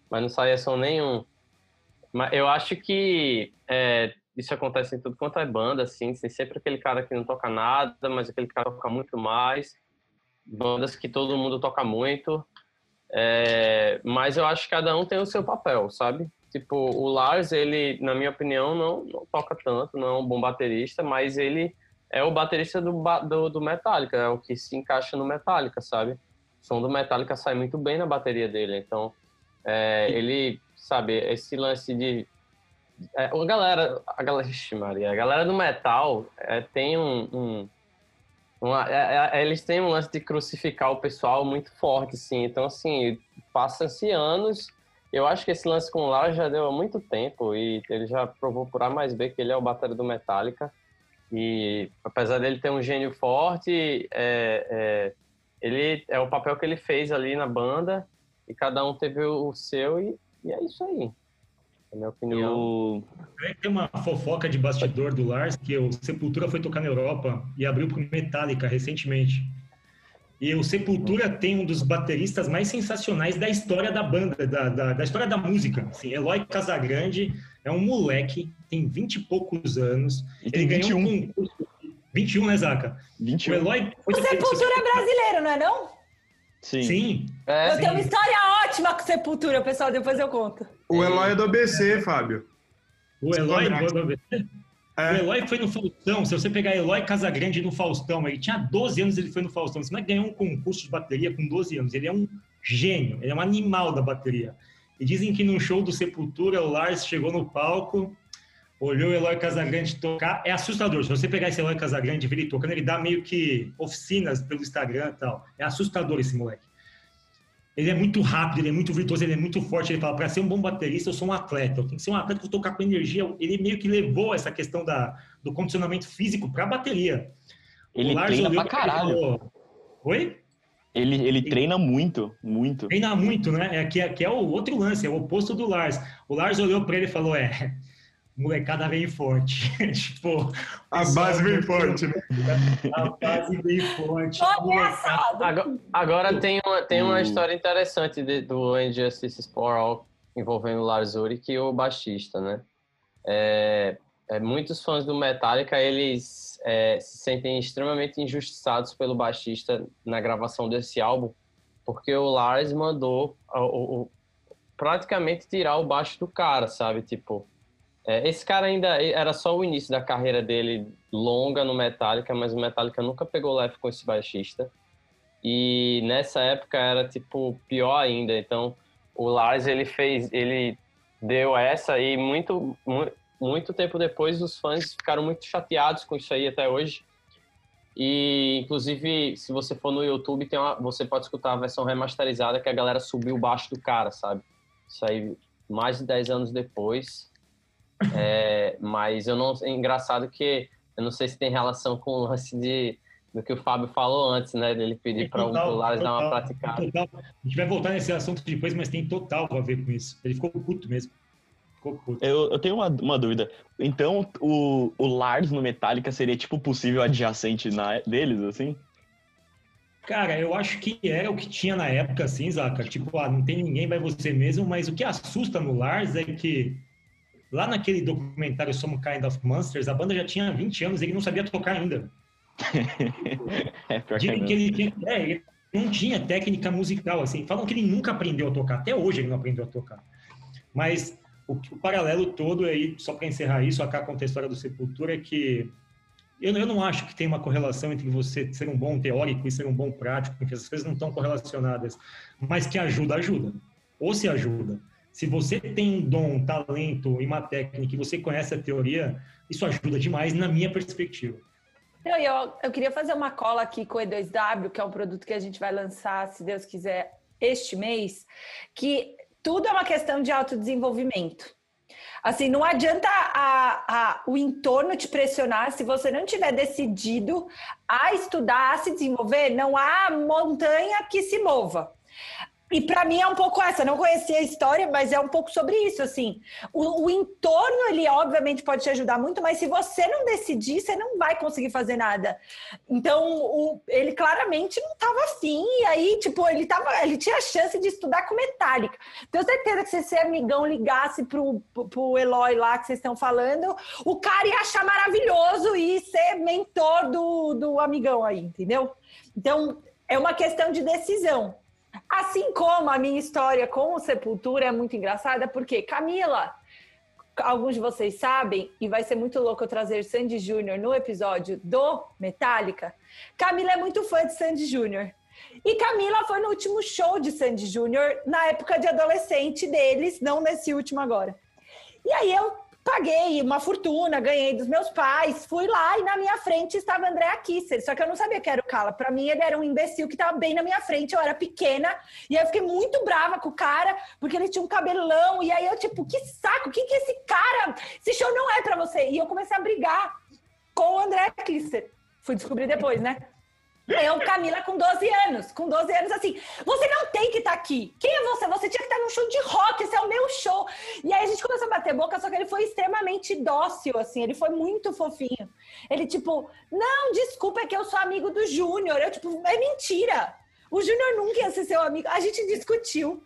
mas não saía som nenhum. Mas eu acho que é, isso acontece em tudo quanto é banda, assim, tem sempre aquele cara que não toca nada, mas aquele cara toca muito mais bandas que todo mundo toca muito, é, mas eu acho que cada um tem o seu papel, sabe? Tipo, o Lars, ele, na minha opinião, não, não toca tanto, não é um bom baterista, mas ele é o baterista do, do, do Metallica, é o que se encaixa no Metallica, sabe? O som do Metallica sai muito bem na bateria dele, então é, ele, sabe, esse lance de é, a galera, a galera, [laughs] Maria, a galera do metal é, tem um, um uma, é, é, eles têm um lance de crucificar o pessoal muito forte, assim. Então, assim, passam-se anos. Eu acho que esse lance com o Lara já deu há muito tempo e ele já provou por A mais B que ele é o bateria do Metallica. E apesar dele ter um gênio forte, é, é, ele é o papel que ele fez ali na banda e cada um teve o seu e, e é isso aí. É minha opinião. Eu... Tem uma fofoca de bastidor do Lars que o Sepultura foi tocar na Europa e abriu para Metallica recentemente. E o Sepultura tem um dos bateristas mais sensacionais da história da banda, da, da, da história da música. Assim, Eloy Casagrande é um moleque, tem 20 e poucos anos. E ele ganhou 21. um concurso. 21, né, Zaca? 21. O Eloy. O Sepultura é brasileiro, não é não? Sim. Sim. É, eu sim. tenho uma história ótima com Sepultura, pessoal, depois eu conto. O Eloy é do ABC, Fábio. O Eloy é do ABC? É. O Eloy foi no Faustão. Se você pegar Eloy Casagrande no Faustão, ele tinha 12 anos ele foi no Faustão. Você não é ganhou um concurso de bateria com 12 anos. Ele é um gênio, ele é um animal da bateria. E dizem que num show do Sepultura, o Lars chegou no palco, olhou o Eloy Casagrande tocar. É assustador. Se você pegar esse Eloy Casagrande e ver ele tocando, ele dá meio que oficinas pelo Instagram e tal. É assustador esse moleque. Ele é muito rápido, ele é muito virtuoso, ele é muito forte. Ele fala: para ser um bom baterista, eu sou um atleta. Eu tenho que ser um atleta, vou tocar com energia. Ele meio que levou essa questão da, do condicionamento físico para a bateria. Ele treina pra caralho. Falou, Oi? Ele, ele treina muito, muito. Treina muito, né? É, que, é, que é o outro lance, é o oposto do Lars. O Lars olhou para ele e falou: é, molecada vem forte. [laughs] tipo, a base vem forte, né? A base vem forte. Agora, agora, tem uma, tem uma história interessante de, do Injustice for All envolvendo o Lars Ulrich e o baixista, né? É, é, muitos fãs do Metallica, eles é, se sentem extremamente injustiçados pelo baixista na gravação desse álbum, porque o Lars mandou o, o, praticamente tirar o baixo do cara, sabe? Tipo, é, esse cara ainda era só o início da carreira dele longa no Metallica, mas o Metallica nunca pegou leve com esse baixista. E nessa época era tipo pior ainda. Então o Lars ele fez, ele deu essa e muito, muito tempo depois os fãs ficaram muito chateados com isso aí até hoje. E inclusive se você for no YouTube tem uma, você pode escutar a versão remasterizada que a galera subiu baixo do cara, sabe? Isso aí mais de 10 anos depois. É, mas eu não. É engraçado que eu não sei se tem relação com o lance de, do que o Fábio falou antes, né? Dele pedir para o Lares dar uma praticada. Total. A gente vai voltar nesse assunto depois, mas tem total a ver com isso. Ele ficou puto mesmo. Ficou puto. Eu, eu tenho uma, uma dúvida. Então, o, o Lars no Metallica seria, tipo, possível adjacente na, deles, assim? Cara, eu acho que era o que tinha na época, assim, Zaca. Tipo, ah, não tem ninguém, vai você mesmo, mas o que assusta no Lars é que Lá naquele documentário Some Kind of Monsters, a banda já tinha 20 anos e ele não sabia tocar ainda. [laughs] é, que, é que ele, tinha, é, ele não tinha técnica musical, assim. Falam que ele nunca aprendeu a tocar. Até hoje ele não aprendeu a tocar. Mas o, o paralelo todo aí, só para encerrar isso, acá conta a história do Sepultura, é que eu, eu não acho que tem uma correlação entre você ser um bom teórico e ser um bom prático, porque essas coisas não estão correlacionadas. Mas que ajuda, ajuda. Ou se ajuda. Se você tem um dom, um talento e uma técnica e você conhece a teoria, isso ajuda demais na minha perspectiva. Eu, eu, queria fazer uma cola aqui com o E2W, que é um produto que a gente vai lançar, se Deus quiser, este mês, que tudo é uma questão de autodesenvolvimento. Assim, não adianta a, a, o entorno te pressionar se você não tiver decidido a estudar, a se desenvolver, não há montanha que se mova. E para mim é um pouco essa, não conhecia a história, mas é um pouco sobre isso, assim. O, o, entorno, ele obviamente pode te ajudar muito, mas se você não decidir, você não vai conseguir fazer nada. Então, o, ele claramente não estava afim, e aí, tipo, ele, tava, ele tinha a chance de estudar com Metallica. Tenho certeza que se esse amigão ligasse pro, pro Eloy lá que vocês estão falando, o cara ia achar maravilhoso e ser mentor do, do amigão aí, entendeu? Então, é uma questão de decisão. Assim como a minha história com o Sepultura é muito engraçada, porque Camila, alguns de vocês sabem, e vai ser muito louco eu trazer Sandy Júnior no episódio do Metallica. Camila é muito fã de Sandy Júnior. E Camila foi no último show de Sandy Júnior, na época de adolescente deles, não nesse último agora. E aí eu paguei uma fortuna, ganhei dos meus pais, fui lá e na minha frente estava André Kisser, só que eu não sabia que era o Cala. Para mim ele era um imbecil que estava bem na minha frente, eu era pequena, e aí eu fiquei muito brava com o cara, porque ele tinha um cabelão, e aí eu tipo, que saco, que que esse cara, esse show não é para você. E eu comecei a brigar com o André Kisser. Fui descobrir depois, né? Eu, Camila, com 12 anos. Com 12 anos, assim, você não tem que estar tá aqui. Quem é você? Você tinha que estar tá num show de rock, esse é o meu show. E aí a gente começou a bater boca, só que ele foi extremamente dócil, assim, ele foi muito fofinho. Ele, tipo, não, desculpa, é que eu sou amigo do Júnior. Eu, tipo, é mentira. O Júnior nunca ia ser seu amigo. A gente discutiu.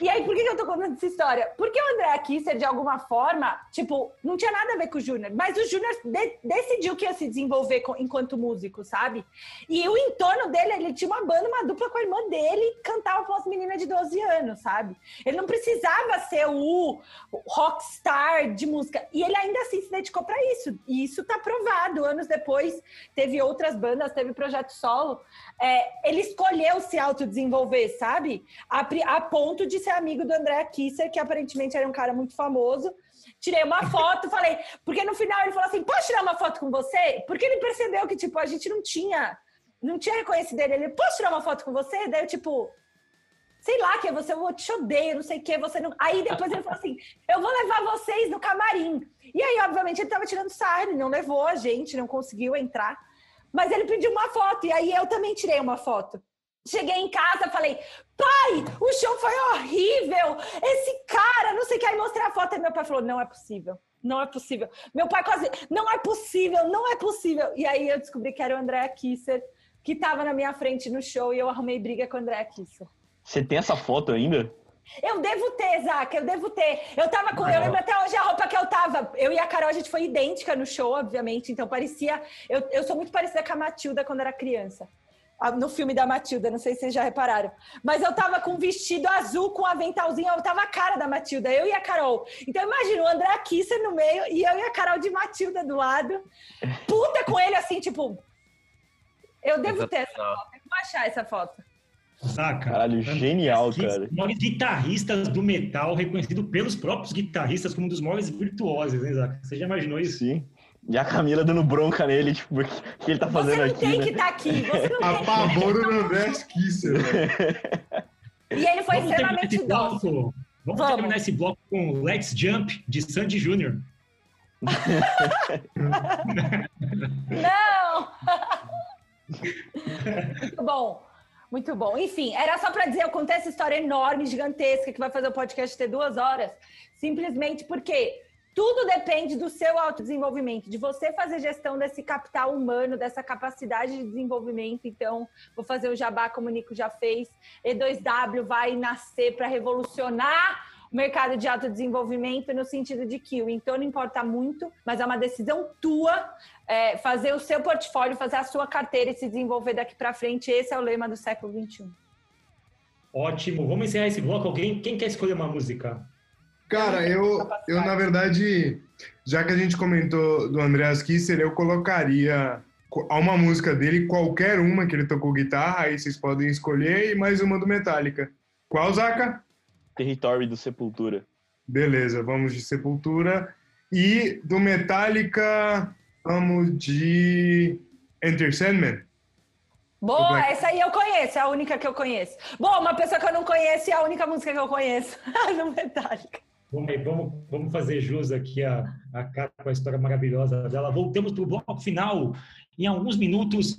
E aí, por que eu tô contando essa história? Porque o André Kisser, de alguma forma, tipo, não tinha nada a ver com o Júnior, mas o Júnior de decidiu que ia se desenvolver com, enquanto músico, sabe? E o entorno dele, ele tinha uma banda, uma dupla com a irmã dele cantava com as meninas de 12 anos, sabe? Ele não precisava ser o rockstar de música. E ele ainda assim se dedicou para isso. E isso tá provado. Anos depois, teve outras bandas, teve projeto solo. É, ele escolheu se autodesenvolver, sabe? A, a ponto de de ser amigo do André Kisser, que aparentemente era um cara muito famoso. Tirei uma foto, [laughs] falei, porque no final ele falou assim: posso tirar uma foto com você? Porque ele percebeu que, tipo, a gente não tinha, não tinha reconhecido ele. Ele, posso tirar uma foto com você? Daí eu, tipo, sei lá, que você, eu te odeio, não sei o que, você não. Aí depois ele falou assim: eu vou levar vocês no camarim. E aí, obviamente, ele tava tirando sarro, não levou a gente, não conseguiu entrar. Mas ele pediu uma foto, e aí eu também tirei uma foto. Cheguei em casa, falei, pai, o show foi horrível, esse cara, não sei o que, aí mostrei a foto, e meu pai falou, não é possível, não é possível. Meu pai quase, não é possível, não é possível. E aí eu descobri que era o André Kisser, que estava na minha frente no show, e eu arrumei briga com o André Kisser. Você tem essa foto ainda? Eu devo ter, Zaca, eu devo ter. Eu tava com. Eu lembro até hoje a roupa que eu tava. Eu e a Carol, a gente foi idêntica no show, obviamente. Então parecia. Eu, eu sou muito parecida com a Matilda quando era criança. No filme da Matilda, não sei se vocês já repararam. Mas eu tava com um vestido azul com um aventalzinho, eu tava a cara da Matilda, eu e a Carol. Então imagina o André Kisser no meio e eu e a Carol de Matilda do lado. Puta com ele assim, tipo. Eu devo ter essa foto. Eu vou achar essa foto. Saca? Caralho, genial, cara. Maiores guitarristas do metal, reconhecido pelos próprios guitarristas como um dos maiores virtuosos, hein, Zaca? Você já imaginou isso? Sim. E a Camila dando bronca nele, tipo, o que ele tá fazendo aqui? Você não tem né? que estar tá aqui. Você não [laughs] Apavoro no André Kisser. E ele foi Vamos extremamente dócil. Vamos, Vamos, terminar esse bloco com Let's Jump, de Sandy Júnior. não! Muito [laughs] bom. Muito bom. Enfim, era só para dizer, eu contei essa história enorme, gigantesca, que vai fazer o podcast ter duas horas, simplesmente porque tudo depende do seu autodesenvolvimento, de você fazer gestão desse capital humano, dessa capacidade de desenvolvimento. Então, vou fazer o jabá, como o Nico já fez. E2W vai nascer para revolucionar o mercado de autodesenvolvimento no sentido de que o entorno importa muito, mas é uma decisão tua é, fazer o seu portfólio, fazer a sua carteira e se desenvolver daqui para frente. Esse é o lema do século XXI. Ótimo. Vamos encerrar esse bloco. Alguém, quem quer escolher uma música? Cara, eu, eu na verdade, já que a gente comentou do Andreas Kisser, eu colocaria a uma música dele, qualquer uma que ele tocou guitarra, aí vocês podem escolher, e mais uma do Metallica. Qual, Zaca? Território do Sepultura. Beleza, vamos de Sepultura. E do Metallica, vamos de Enter Sandman. Boa, essa aí eu conheço, é a única que eu conheço. Bom, uma pessoa que eu não conheço é a única música que eu conheço, [laughs] do Metallica. Vamos, vamos, vamos fazer jus aqui a, a com a história maravilhosa dela. Voltamos para o bloco final em alguns minutos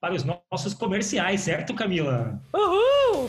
para os nossos comerciais, certo, Camila? Uhul!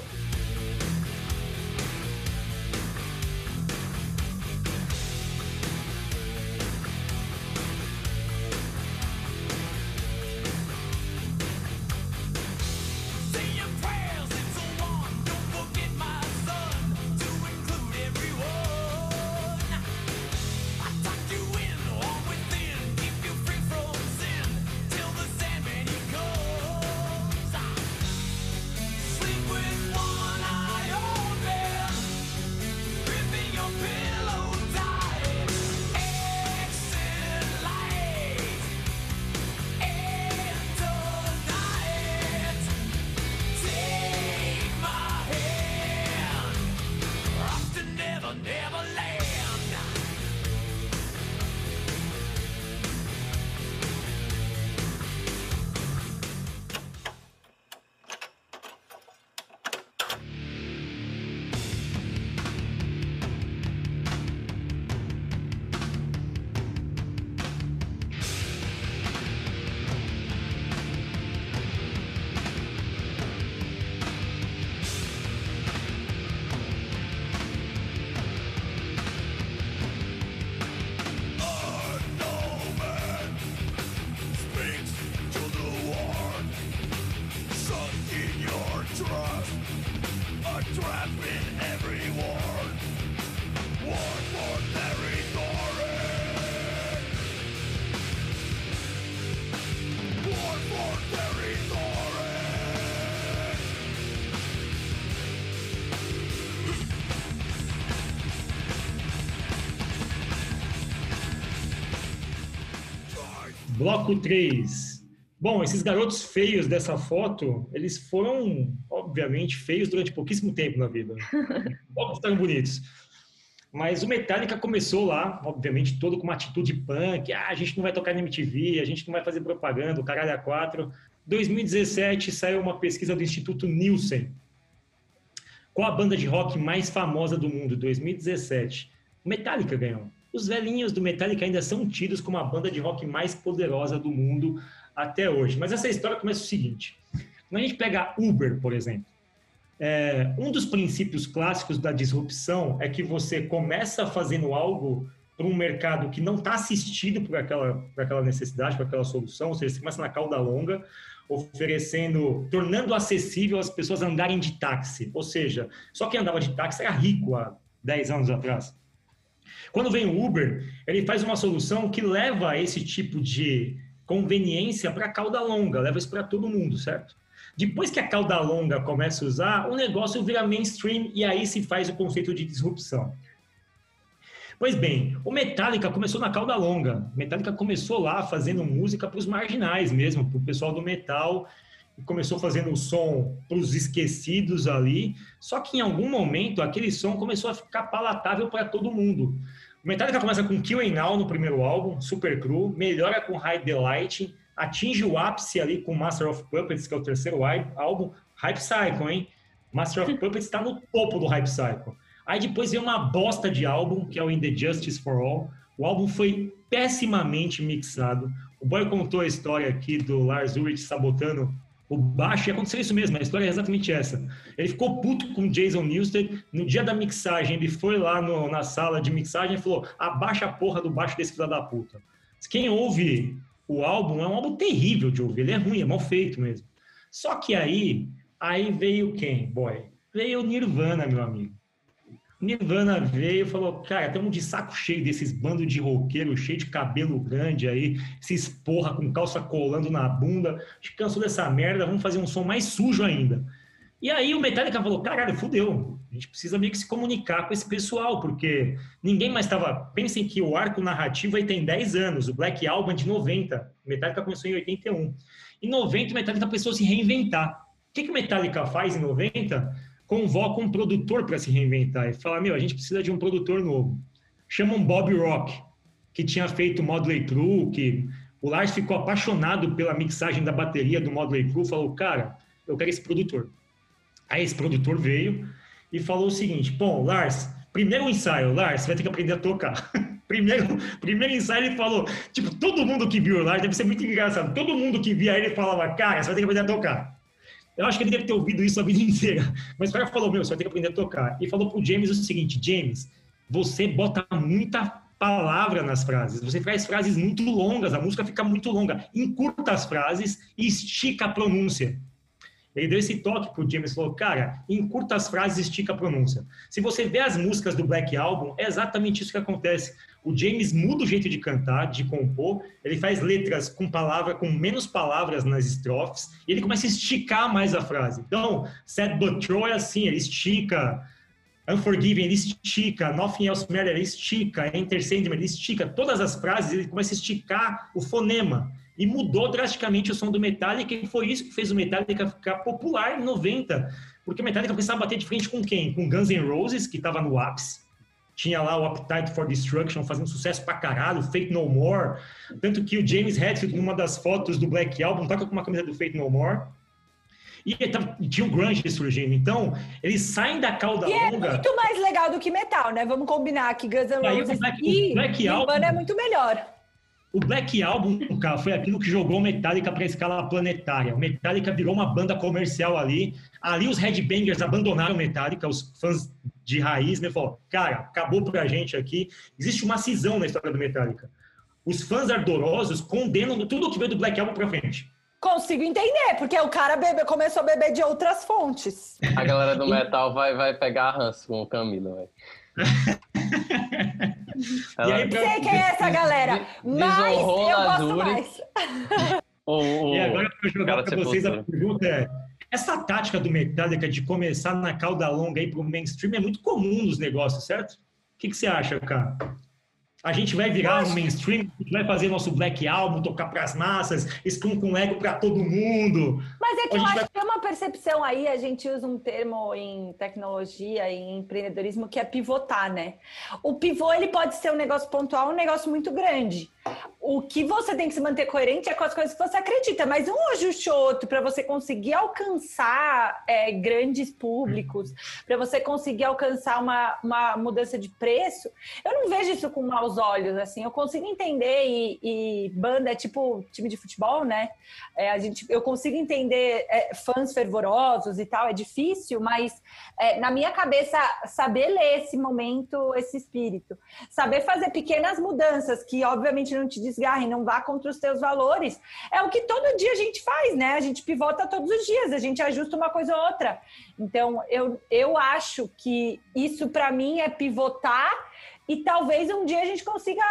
Bloco 3. Bom, esses garotos feios dessa foto, eles foram, obviamente, feios durante pouquíssimo tempo na vida. [laughs] Poucos estavam bonitos. Mas o Metallica começou lá, obviamente, todo com uma atitude punk. Ah, a gente não vai tocar na MTV, a gente não vai fazer propaganda, o caralho a quatro. 2017 saiu uma pesquisa do Instituto Nielsen. Qual a banda de rock mais famosa do mundo? 2017. O Metallica ganhou. Os velhinhos do Metallica ainda são tidos como a banda de rock mais poderosa do mundo até hoje. Mas essa história começa o seguinte: quando a gente pega Uber, por exemplo, é, um dos princípios clássicos da disrupção é que você começa fazendo algo para um mercado que não está assistido por aquela, por aquela necessidade, por aquela solução, ou seja, você começa na cauda longa, oferecendo, tornando acessível as pessoas andarem de táxi. Ou seja, só quem andava de táxi era rico há 10 anos atrás. Quando vem o Uber, ele faz uma solução que leva esse tipo de conveniência para a cauda longa, leva isso para todo mundo, certo? Depois que a cauda longa começa a usar, o negócio vira mainstream e aí se faz o conceito de disrupção. Pois bem, o Metallica começou na cauda longa. O Metallica começou lá fazendo música para os marginais mesmo, para o pessoal do metal. Começou fazendo o som para os esquecidos ali. Só que em algum momento aquele som começou a ficar palatável para todo mundo. O Metallica começa com Kill and Now no primeiro álbum, super cru, melhora com High Delight, atinge o ápice ali com Master of Puppets, que é o terceiro álbum, Hype Cycle, hein? Master of Puppets está no topo do Hype Cycle. Aí depois vem uma bosta de álbum, que é o In The Justice For All. O álbum foi pessimamente mixado. O Boy contou a história aqui do Lars Ulrich sabotando o baixo e aconteceu isso mesmo, a história é exatamente essa. Ele ficou puto com o Jason Newsted, no dia da mixagem, ele foi lá no, na sala de mixagem e falou, abaixa a porra do baixo desse filho da puta. Quem ouve o álbum, é um álbum terrível de ouvir, ele é ruim, é mal feito mesmo. Só que aí, aí veio quem, boy? Veio o Nirvana, meu amigo. Nirvana veio e falou, cara, estamos de saco cheio desses bandos de roqueiro, cheio de cabelo grande aí, esses porra com calça colando na bunda, cansou dessa merda, vamos fazer um som mais sujo ainda. E aí o Metallica falou, caralho, fudeu, a gente precisa meio que se comunicar com esse pessoal, porque ninguém mais estava... Pensem que o arco narrativo aí tem 10 anos, o Black Album é de 90, o Metallica começou em 81. Em 90 o Metallica a se reinventar. O que, que o Metallica faz em 90? Convoca um produtor para se reinventar e fala: Meu, a gente precisa de um produtor novo. Chama um Bob Rock, que tinha feito Modley Crew, que o Lars ficou apaixonado pela mixagem da bateria do Modley Crew, falou: Cara, eu quero esse produtor. Aí esse produtor veio e falou o seguinte: Bom, Lars, primeiro ensaio, Lars, você vai ter que aprender a tocar. [laughs] primeiro, primeiro ensaio ele falou, tipo, todo mundo que viu o Lars deve ser muito engraçado. Todo mundo que via ele falava, cara, você vai ter que aprender a tocar. Eu acho que ele deve ter ouvido isso a vida [laughs] inteira. Mas o cara falou, meu, você vai ter que aprender a tocar. E falou pro James o seguinte, James, você bota muita palavra nas frases. Você faz frases muito longas, a música fica muito longa. Encurta as frases e estica a pronúncia. Ele deu esse toque pro James e falou, cara, encurta as frases estica a pronúncia. Se você vê as músicas do Black Album, é exatamente isso que acontece. O James muda o jeito de cantar, de compor, ele faz letras com palavra, com menos palavras nas estrofes, e ele começa a esticar mais a frase. Então, Sad But é assim, ele estica, Unforgiven, ele estica, Nothing Else Matters, ele estica, Enter Sandman, ele estica, todas as frases, ele começa a esticar o fonema. E mudou drasticamente o som do Metallica, e foi isso que fez o Metallica ficar popular em 90. Porque o Metallica começava a bater de frente com quem? Com Guns N' Roses, que estava no ápice, tinha lá o Appetite for Destruction fazendo sucesso pra caralho, Fate No More. Tanto que o James Hetfield, numa das fotos do Black Album, tá com uma camisa do Fate No More. E, tinha o grunge surgindo. Então, eles saem da cauda e é longa. é muito mais legal do que metal, né? Vamos combinar que Guns N' Roses o Black, e o Black Album, é muito melhor. O Black Album, cara, foi aquilo que jogou o Metallica para a escala planetária. O Metallica virou uma banda comercial ali. Ali os headbangers abandonaram o Metallica, os fãs de raiz, né? Falou, cara, acabou pra gente aqui. Existe uma cisão na história do Metallica. Os fãs ardorosos condenam tudo que veio do Black Album pra frente. Consigo entender, porque o cara bebe, começou a beber de outras fontes. A galera do [laughs] metal vai, vai pegar ranço com o Camilo, velho. [laughs] Ela... Sei quem é essa galera, mas eu gosto mais. [laughs] O, o, e agora para jogar para vocês a pergunta é: essa tática do Metallica de começar na cauda longa aí para o mainstream é muito comum nos negócios, certo? O que, que você acha, cara? A gente vai virar um mainstream, a gente vai fazer nosso Black Album, tocar para as massas, Scrum com Lego para todo mundo. Mas é que eu acho tem uma percepção aí, a gente usa um termo em tecnologia e em empreendedorismo que é pivotar, né? O pivô, ele pode ser um negócio pontual, um negócio muito grande. O que você tem que se manter coerente é com as coisas que você acredita, mas um ajuste ou outro para você conseguir alcançar é, grandes públicos, para você conseguir alcançar uma, uma mudança de preço, eu não vejo isso com maus olhos, assim, eu consigo entender e, e banda é tipo time de futebol, né? É, a gente, eu consigo entender é, fãs fervorosos e tal, é difícil, mas é, na minha cabeça, saber ler esse momento, esse espírito, saber fazer pequenas mudanças que, obviamente, não te desgarrem, não vá contra os teus valores, é o que todo dia a gente faz, né? A gente pivota todos os dias, a gente ajusta uma coisa ou outra. Então, eu, eu acho que isso, para mim, é pivotar e talvez um dia a gente consiga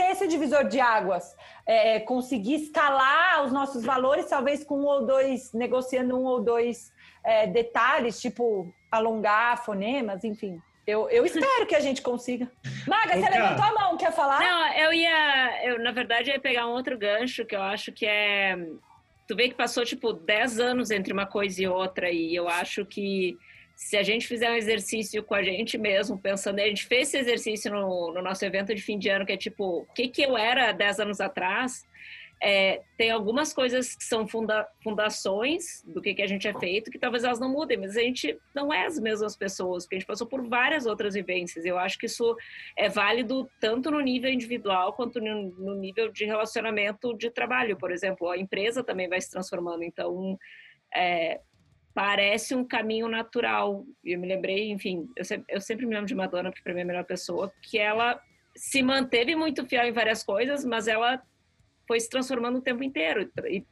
ter esse divisor de águas, é, conseguir escalar os nossos valores, talvez com um ou dois, negociando um ou dois é, detalhes, tipo alongar fonemas, enfim. Eu, eu espero que a gente consiga. Maga, você levantou a mão, quer falar? Não, eu ia. Eu, na verdade, ia pegar um outro gancho que eu acho que é. Tu vê que passou, tipo, 10 anos entre uma coisa e outra, e eu acho que se a gente fizer um exercício com a gente mesmo, pensando, a gente fez esse exercício no, no nosso evento de fim de ano, que é tipo, o que, que eu era 10 anos atrás? É, tem algumas coisas que são funda fundações do que, que a gente é feito, que talvez elas não mudem, mas a gente não é as mesmas pessoas, porque a gente passou por várias outras vivências. Eu acho que isso é válido tanto no nível individual quanto no, no nível de relacionamento de trabalho, por exemplo. A empresa também vai se transformando, então é, parece um caminho natural. E eu me lembrei, enfim, eu, se- eu sempre me lembro de Madonna, que para mim é a melhor pessoa, que ela se manteve muito fiel em várias coisas, mas ela foi se transformando o tempo inteiro. E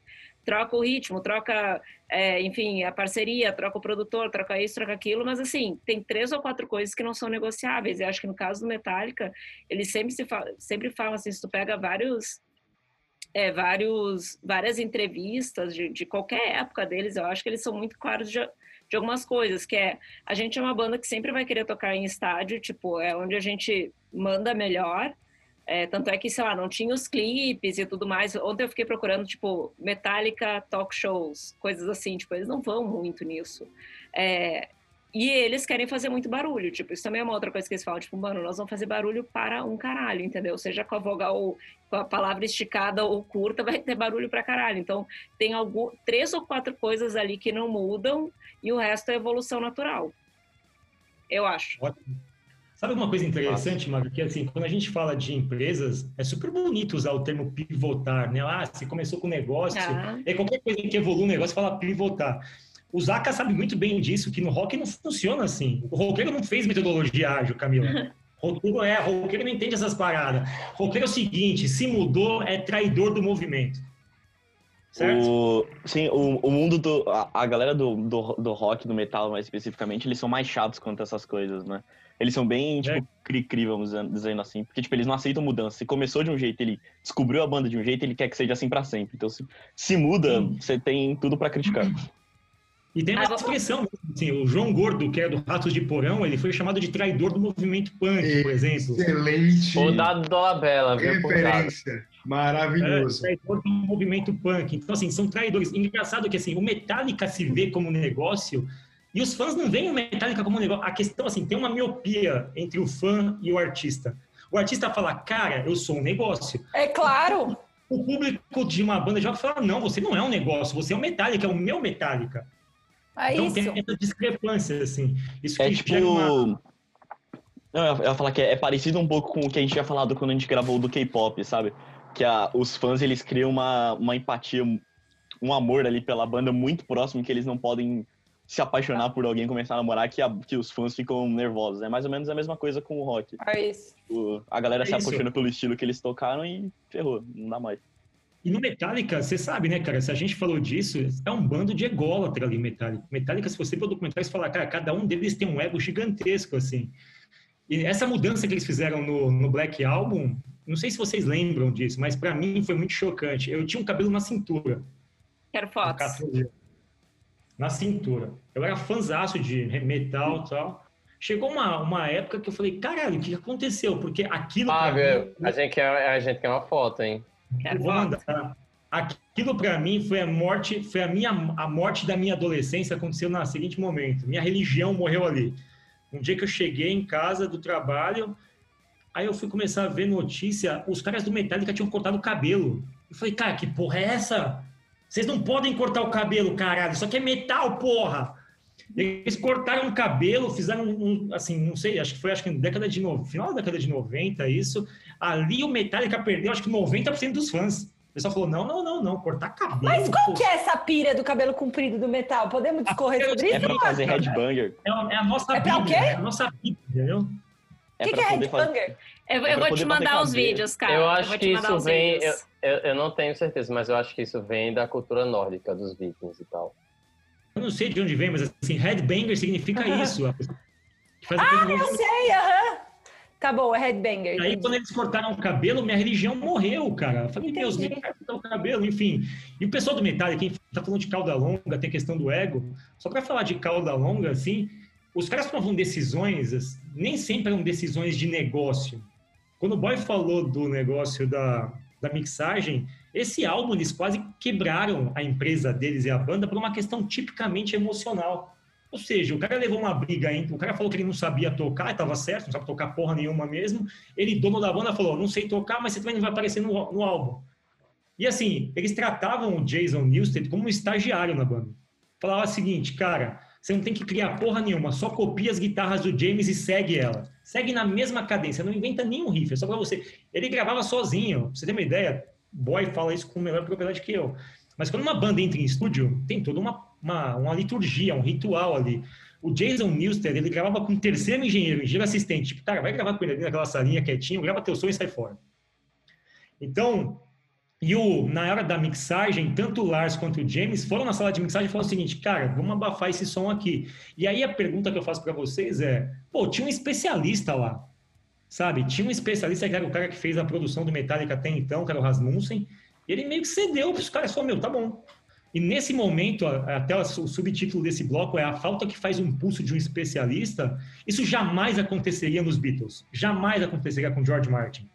troca o ritmo, troca, é, enfim, a parceria, troca o produtor, troca isso, troca aquilo, mas assim, tem três ou quatro coisas que não são negociáveis. E acho que no caso do Metallica, eles sempre, se fala, sempre falam assim, se tu pega vários... É, vários, várias entrevistas de, de qualquer época deles, eu acho que eles são muito claros de, de algumas coisas, que é, a gente é uma banda que sempre vai querer tocar em estádio, tipo, é onde a gente manda melhor, é, tanto é que, sei lá, não tinha os clipes e tudo mais. Ontem eu fiquei procurando, tipo, Metallica talk shows, coisas assim. Tipo, eles não vão muito nisso. É, e eles querem fazer muito barulho. Tipo, isso também é uma outra coisa que eles falam. Tipo, mano, nós vamos fazer barulho para um caralho, entendeu? Seja com a vogal, com a palavra esticada ou curta, [laughs] vai ter barulho pra caralho. Então, tem algum, três ou quatro coisas ali que não mudam e o resto é evolução natural. Eu acho. Sabe uma coisa interessante, Maga? Que assim, quando a gente fala de empresas, é super bonito usar o termo pivotar, né? Ah, você começou com negócio, Tá. é qualquer coisa que evolui um negócio, fala pivotar. O Zaka sabe muito bem disso, que no rock não funciona assim. O roqueiro não fez metodologia ágil, Camila. [laughs] Roqueiro é, roqueiro não entende essas paradas. Roqueiro é o seguinte, se mudou, é traidor do movimento. Certo? O, sim, o, o mundo do. A, a galera do, do, do rock, do metal mais especificamente, eles são mais chatos quanto a essas coisas, né? Eles são bem, tipo, É. cri-cri, vamos dizer- dizendo assim. Porque, tipo, eles não aceitam mudança. Se começou de um jeito, ele descobriu a banda de um jeito, ele quer que seja assim pra sempre. Então, se, se muda, Sim. você tem tudo pra criticar. E tem uma Ah, vou- expressão, assim, o João Gordo, que é do Ratos de Porão, ele foi chamado de traidor do movimento punk, por exemplo. Excelente O dado Dolabella, viu? Referência. Maravilhoso. É, traidor do movimento punk. Então, assim, são traidores. Engraçado que, assim, o Metallica se vê como negócio e os fãs não veem o Metallica como negócio. A questão, assim, tem uma miopia entre o fã e o artista. O artista fala, cara, eu sou um negócio. É claro. O público de uma banda de rock fala, não, você não é um negócio, você é um Metallica, é o meu Metallica. É então isso. tem essa discrepância, assim. Isso É que tipo. uma... Não, eu ia falar que é, é parecido um pouco com o que a gente tinha falado quando a gente gravou o do K-pop, sabe? Que a, os fãs eles criam uma, uma empatia, um amor ali pela banda muito próximo que eles não podem se apaixonar por alguém, começar a namorar, que, a- que os fãs ficam nervosos. É mais ou menos a mesma coisa com o rock. É isso. O- a galera É se apaixona pelo estilo que eles tocaram e ferrou, não dá mais. E no Metallica, você sabe, né, cara? Se a gente falou disso, é um bando de ególatra ali, Metallica. Metallica, se você ver o documentário, você fala, cara, cada um deles tem um ego gigantesco, assim. E essa mudança que eles fizeram no, no Black Album, não sei se vocês lembram disso, mas pra mim foi muito chocante. Eu tinha um cabelo na cintura. Quero fotos. 14 anos. Na cintura. Eu era fãzaço de metal e tal. Chegou uma, uma época que eu falei, caralho, o que aconteceu? Porque aquilo. Fábio, mim- a gente quer, a gente quer uma foto, hein? Eu vou mandar. Aquilo para mim foi a morte, foi a minha a morte da minha adolescência aconteceu no seguinte momento. Minha religião morreu ali. Um dia que eu cheguei em casa do trabalho, aí eu fui começar a ver notícia, os caras do Metallica tinham cortado o cabelo. Eu falei, cara, que porra é essa? Vocês não podem cortar o cabelo, caralho. Isso aqui é metal, porra. Eles cortaram o cabelo, fizeram um, assim, não sei, acho que foi acho que na década de no... final da década de 90 isso. Ali o Metallica perdeu acho que 90% dos fãs. O pessoal falou: "Não, não, não, não, cortar cabelo". Mas qual pô, que é essa pira do cabelo comprido do metal? Podemos discorrer sobre É isso? pra fazer headbanger. É a, é a nossa É pra o Bíblia, quê? é a nossa Bíblia, entendeu? O É que, que é headbanger? Eu, É eu vou te mandar os vídeos, cara. eu vou acho te que mandar isso os vem. Eu, vídeos. eu, eu não tenho certeza, mas eu acho que isso vem da cultura nórdica dos vikings e tal. Eu não sei de onde vem, mas assim, headbanger significa isso. Ah, eu sei, aham. Tá bom, é headbanger. Aí, quando eles cortaram o cabelo, minha religião morreu, cara. Eu falei, Deus, Entendi. me cortar o cabelo, enfim. E o pessoal do Metallica, quem tá falando de cauda longa, tem questão do ego. Só para falar de cauda longa, assim, os caras tomavam decisões, nem sempre eram decisões de negócio. Quando o Boy falou do negócio da, da mixagem, esse álbum eles quase quebraram a empresa deles e a banda por uma questão tipicamente emocional. Ou seja, o cara levou uma briga, hein? o cara falou que ele não sabia tocar, estava certo, não sabe tocar porra nenhuma mesmo. Ele, dono da banda, falou: não sei tocar, mas você também não vai aparecer no, no álbum. E assim, eles tratavam o Jason Newsted como um estagiário na banda. Falava o seguinte, cara, você não tem que criar porra nenhuma, só copia as guitarras do James e segue ela. Segue na mesma cadência, não inventa nenhum riff, é só pra você. Ele gravava sozinho, pra você ter uma ideia, Boy fala isso com melhor propriedade que eu. Mas quando uma banda entra em estúdio, tem toda uma, uma, uma liturgia, um ritual ali. O Jason Newsted, ele gravava com o terceiro engenheiro, engenheiro assistente. Tipo, cara, vai gravar com ele ali naquela salinha quietinho, grava teu som e sai fora. Então, e o, na hora da mixagem, tanto o Lars quanto o James foram na sala de mixagem e falaram o seguinte, cara, vamos abafar esse som aqui. E aí a pergunta que eu faço para vocês é, pô, tinha um especialista lá, sabe? Tinha um especialista que era o cara que fez a produção do Metallica até então, que era o Rasmussen, e ele meio que cedeu para os caras, falou, meu, tá bom. E nesse momento, até o subtítulo desse bloco é a falta que faz um pulso de um especialista. Isso jamais aconteceria nos Beatles. Jamais aconteceria com George Martin.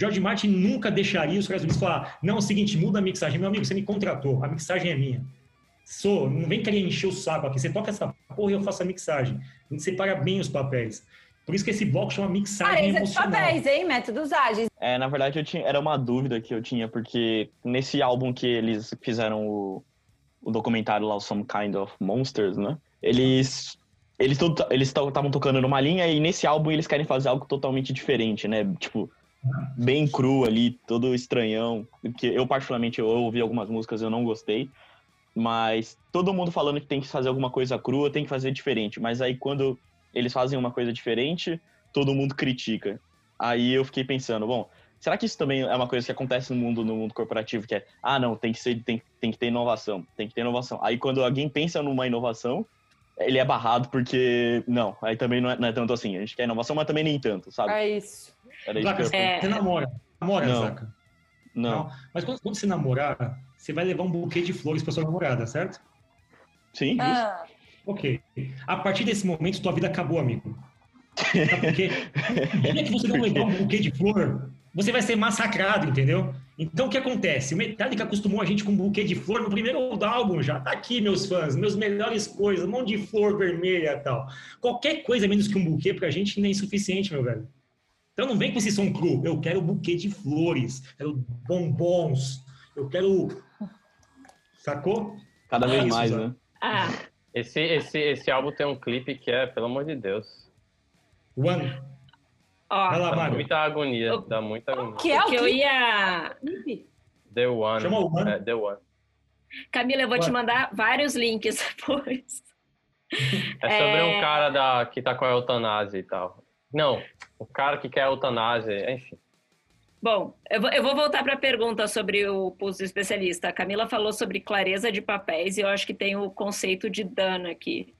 George Martin nunca deixaria os caras falar: não, é o seguinte, muda a mixagem. Meu amigo, você me contratou, a mixagem é minha. Sou, não vem querer encher o saco aqui. Você toca essa porra e eu faço a mixagem. A gente separa bem os papéis. Por isso que esse bloco chama mixagem de emocional. papéis, hein? Métodos ágeis. É, na verdade, eu tinha, era uma dúvida que eu tinha, porque nesse álbum que eles fizeram o, o documentário lá, Some Kind of Monsters, né? Eles eles estavam tocando numa linha e nesse álbum eles querem fazer algo totalmente diferente, né? Tipo, bem cru ali, todo estranhão. Que eu, particularmente, eu ouvi algumas músicas eu não gostei. Mas todo mundo falando que tem que fazer alguma coisa crua, tem que fazer diferente. Mas aí quando eles fazem uma coisa diferente, todo mundo critica. Aí eu fiquei pensando, bom, será que isso também é uma coisa que acontece no mundo, no mundo corporativo, que é, ah, não, tem que ser, tem, tem que ter inovação, tem que ter inovação. Aí quando alguém pensa numa inovação, ele é barrado porque, não, aí também não é, não é tanto assim. A gente quer inovação, mas também nem tanto, sabe? É isso. Era Zaca, É. Você namora. Namora, Não. Zaca? Não. Mas quando, quando você namorar, você vai levar um buquê de flores para sua namorada, certo? Sim. Ah, Ok. A partir desse momento, tua vida acabou, amigo. Sabe por quê? [laughs] No dia que você não levar um buquê de flor, você vai ser massacrado, entendeu? Então, o que acontece? O Metallica acostumou a gente com um buquê de flor no primeiro álbum já. Tá aqui, meus fãs, meus melhores coisas, um monte de flor vermelha e tal. Qualquer coisa menos que um buquê pra gente não é insuficiente, meu velho. Então, não vem com esse som cru. Eu quero buquê de flores, quero bombons, eu quero... Sacou? Cada É vez isso, mais, né? Ah, Esse, esse, esse álbum tem um clipe que é, pelo amor de Deus. One. Ó, Vai lá, Dá Mário. muita agonia, O- dá muita agonia. que é o que eu ia... The One. Chama o One. É, The One. Camila, eu vou te mandar vários links [laughs] depois. É sobre É. um cara da, que tá com a eutanásia e tal. Não, o cara que quer a eutanásia, enfim. Bom, eu vou, eu vou voltar para a pergunta sobre o pulso especialista. A Camila falou sobre clareza de papéis e eu acho que tem o conceito de dano aqui.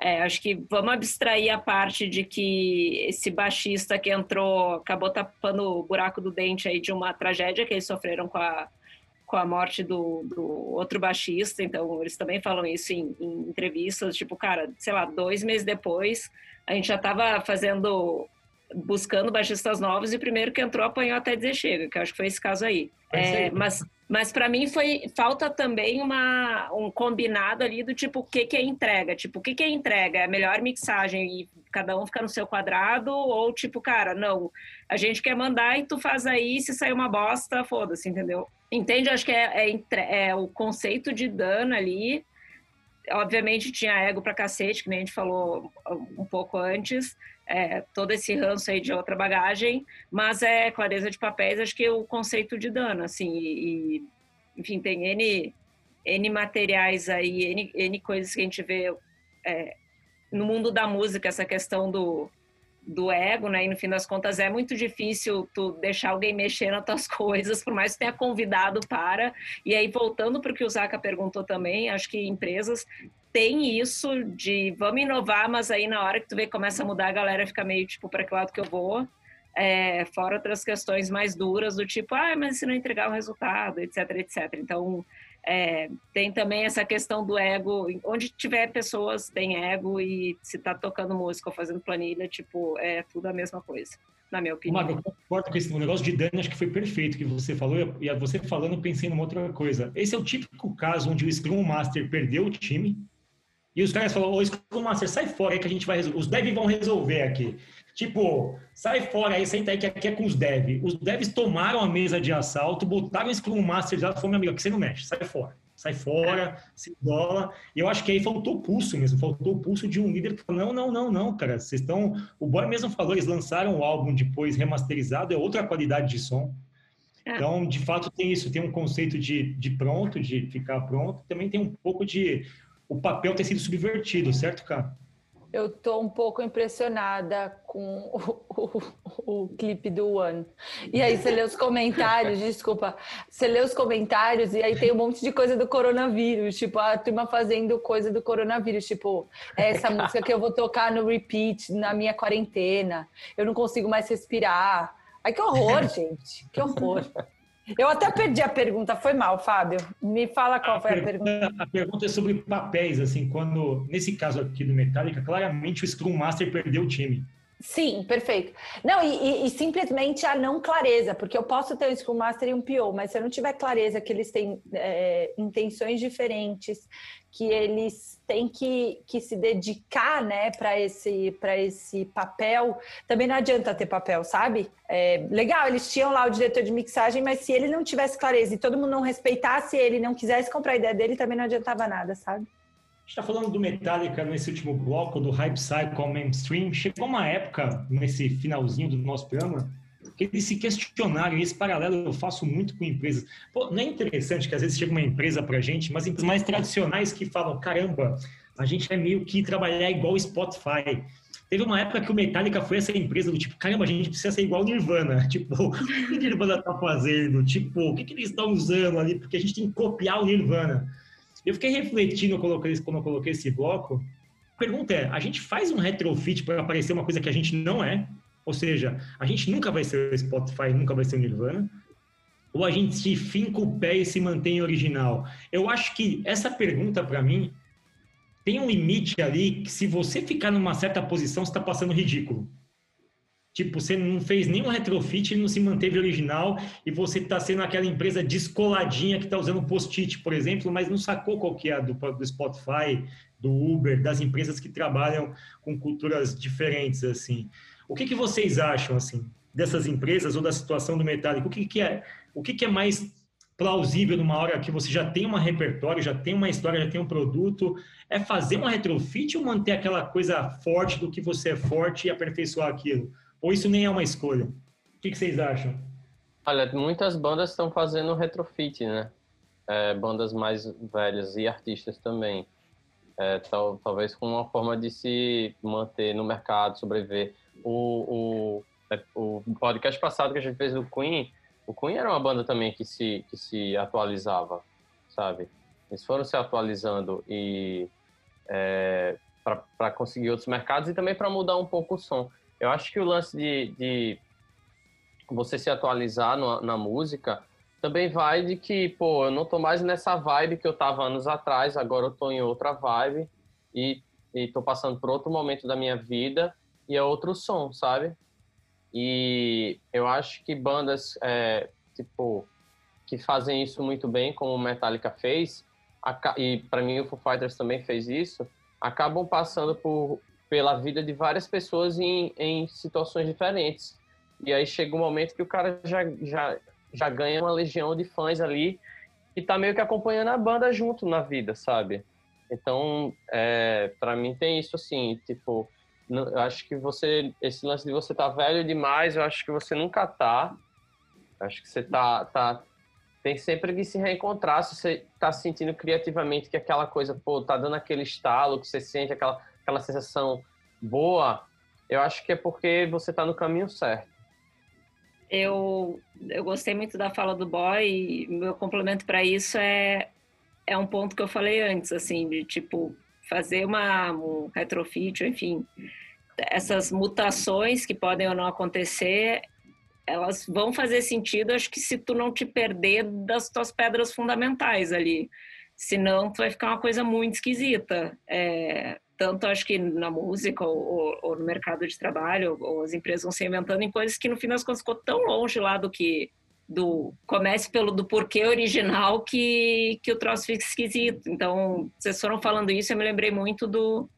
É, acho que vamos abstrair a parte de que esse baixista que entrou acabou tapando o buraco do dente aí de uma tragédia que eles sofreram com a, com a morte do, do outro baixista. Então, eles também falam isso em, em entrevistas. Tipo, cara, sei lá, dois meses depois, a gente já estava fazendo buscando baixistas novos e primeiro que entrou apanhou até dizer chega, que acho que foi esse caso aí. É, mas mas para mim foi falta também uma um combinado ali do tipo o que que é entrega, tipo o que que é entrega, é melhor mixagem e cada um fica no seu quadrado ou tipo cara não, a gente quer mandar e tu faz aí se sair uma bosta foda-se, entendeu? Entende? Acho que é, é, é o conceito de dano ali obviamente tinha ego pra cacete, que nem a gente falou um pouco antes, é, todo esse ranço aí de outra bagagem, mas é clareza de papéis, acho que é o conceito de dano, assim, e, enfim, tem N, N materiais aí, N, N coisas que a gente vê é, no mundo da música, essa questão do, do ego, né? E no fim das contas é muito difícil tu deixar alguém mexer nas tuas [laughs] coisas, por mais que tenha convidado para. E aí, voltando para o que o Zaca perguntou também, acho que empresas têm isso de vamos inovar, mas aí na hora que tu vê que começa a mudar, a galera fica meio tipo, para que lado que eu vou? É, fora outras questões mais duras, do tipo, ah, mas se não entregar o resultado, etc, etc. Então, é, tem também essa questão do ego, onde tiver pessoas tem ego e se tá tocando música ou fazendo planilha, tipo, é tudo a mesma coisa, na minha opinião. Maga, eu concordo com esse negócio de Dani, acho que foi perfeito que você falou, e você falando, eu pensei numa outra coisa. Esse é o típico caso onde o Scrum Master perdeu o time, e os caras falaram, ô Scrum Master, sai fora aí que a gente vai resolver, os devs vão resolver aqui. Tipo, sai fora aí, senta aí que aqui é com os devs. Os devs tomaram a mesa de assalto, botaram o Scrum Master já falou, meu amigo, aqui você não mexe, sai fora. Sai fora, se dola. E eu acho que aí faltou o pulso mesmo, faltou o pulso de um líder que falou, não, não, não, não, cara, vocês estão... O Boy mesmo falou, eles lançaram o álbum depois remasterizado, é outra qualidade de som. É. Então, de fato, tem isso, tem um conceito de, de pronto, de ficar pronto, também tem um pouco de o papel ter sido subvertido, certo, cara? Eu estou um pouco impressionada com o, o, o, clipe do One. E aí você lê os comentários, [laughs] desculpa, você lê os comentários e aí tem um monte de coisa do coronavírus, tipo, a turma fazendo coisa do coronavírus, tipo, essa música que eu vou tocar no repeat na minha quarentena, eu não consigo mais respirar. Ai, que horror, [laughs] gente, que horror. Eu até perdi a pergunta, foi mal, Fábio. Me fala qual a foi pergunta, a pergunta. A pergunta é sobre papéis, assim, quando, nesse caso aqui do Metallica, claramente o Scrum Master perdeu o time. Sim, perfeito. Não, e, e, e, simplesmente a não clareza, porque eu posso ter um Scrum Master e um PO, mas se eu não tiver clareza que eles têm é, intenções diferentes, que eles têm que, que se dedicar né, para esse, esse papel, também não adianta ter papel, sabe? É, legal, eles tinham lá o diretor de mixagem, mas se ele não tivesse clareza e todo mundo não respeitasse ele, não quisesse comprar a ideia dele, também não adiantava nada, sabe? Está falando do Metallica nesse último bloco, do Hype Cycle Mainstream. Chegou uma época, nesse finalzinho do nosso programa, que eles se questionaram, e esse paralelo eu faço muito com empresas. Pô, não é interessante que às vezes chega uma empresa para gente, mas empresas mais tradicionais que falam, caramba, a gente vai meio que trabalhar igual o Spotify. Teve uma época que o Metallica foi essa empresa do tipo, caramba, a gente precisa ser igual o Nirvana. [laughs] Tipo, o que o Nirvana tá fazendo? Tipo, o que, que eles estão usando ali? Porque a gente tem que copiar o Nirvana. Eu fiquei refletindo quando eu coloquei esse bloco. A pergunta é: a gente faz um retrofit para aparecer uma coisa que a gente não é? Ou seja, a gente nunca vai ser o Spotify, nunca vai ser o Nirvana? Ou a gente se finca o pé e se mantém original? Eu acho que essa pergunta, para mim, tem um limite ali que se você ficar numa certa posição, você está passando ridículo. Tipo, você não fez nenhum retrofit, não se manteve original e você está sendo aquela empresa descoladinha que está usando post-it, por exemplo, mas não sacou qual que é a do, do Spotify, do Uber, das empresas que trabalham com culturas diferentes, assim. O que, que vocês acham, assim, dessas empresas ou da situação do Metallica? O que, que é, o que, que é mais plausível numa hora que você já tem um repertório, já tem uma história, já tem um produto? É fazer um retrofit ou manter aquela coisa forte do que você é forte e aperfeiçoar aquilo? Ou isso nem é uma escolha? O que, que vocês acham? Olha, muitas bandas estão fazendo retrofit, né? É, bandas mais velhas e artistas também. É, tal, talvez com uma forma de se manter no mercado, sobreviver. O, o, é, o podcast passado que a gente fez do Queen, o Queen era uma banda também que se, que se atualizava, sabe? Eles foram se atualizando e é, para conseguir outros mercados e também para mudar um pouco o som. Eu acho que o lance de, de você se atualizar no, na música também vai de que, pô, eu não tô mais nessa vibe que eu tava anos atrás, agora eu tô em outra vibe e, e tô passando por outro momento da minha vida e é outro som, sabe? E eu acho que bandas, é, tipo, que fazem isso muito bem, como o Metallica fez, e para mim o Foo Fighters também fez isso, acabam passando por, pela vida de várias pessoas em, em situações diferentes. E aí chega um momento que o cara já, já, já ganha uma legião de fãs ali e tá meio que acompanhando a banda junto na vida, sabe? Então, é, para mim tem isso assim, tipo, eu acho que você, esse lance de você tá velho demais, eu acho que você nunca tá. Eu acho que você tá, tá, tem sempre que se reencontrar. Se você tá sentindo criativamente que aquela coisa, pô, tá dando aquele estalo, que você sente aquela, aquela sensação boa, eu acho que é porque você tá no caminho certo. Eu, eu gostei muito da fala do boy e meu complemento para isso é, é um ponto que eu falei antes, assim, de tipo, fazer uma, um retrofit, enfim, essas mutações que podem ou não acontecer, elas vão fazer sentido, acho que se tu não te perder das tuas pedras fundamentais ali. Senão, tu vai ficar uma coisa muito esquisita. É, tanto acho que na música ou, ou, no mercado de trabalho, ou as empresas vão se inventando em coisas que no fim das contas ficou tão longe lá do que do comece pelo do porquê original que, que o troço fica esquisito. Então, vocês foram falando isso, eu me lembrei muito do,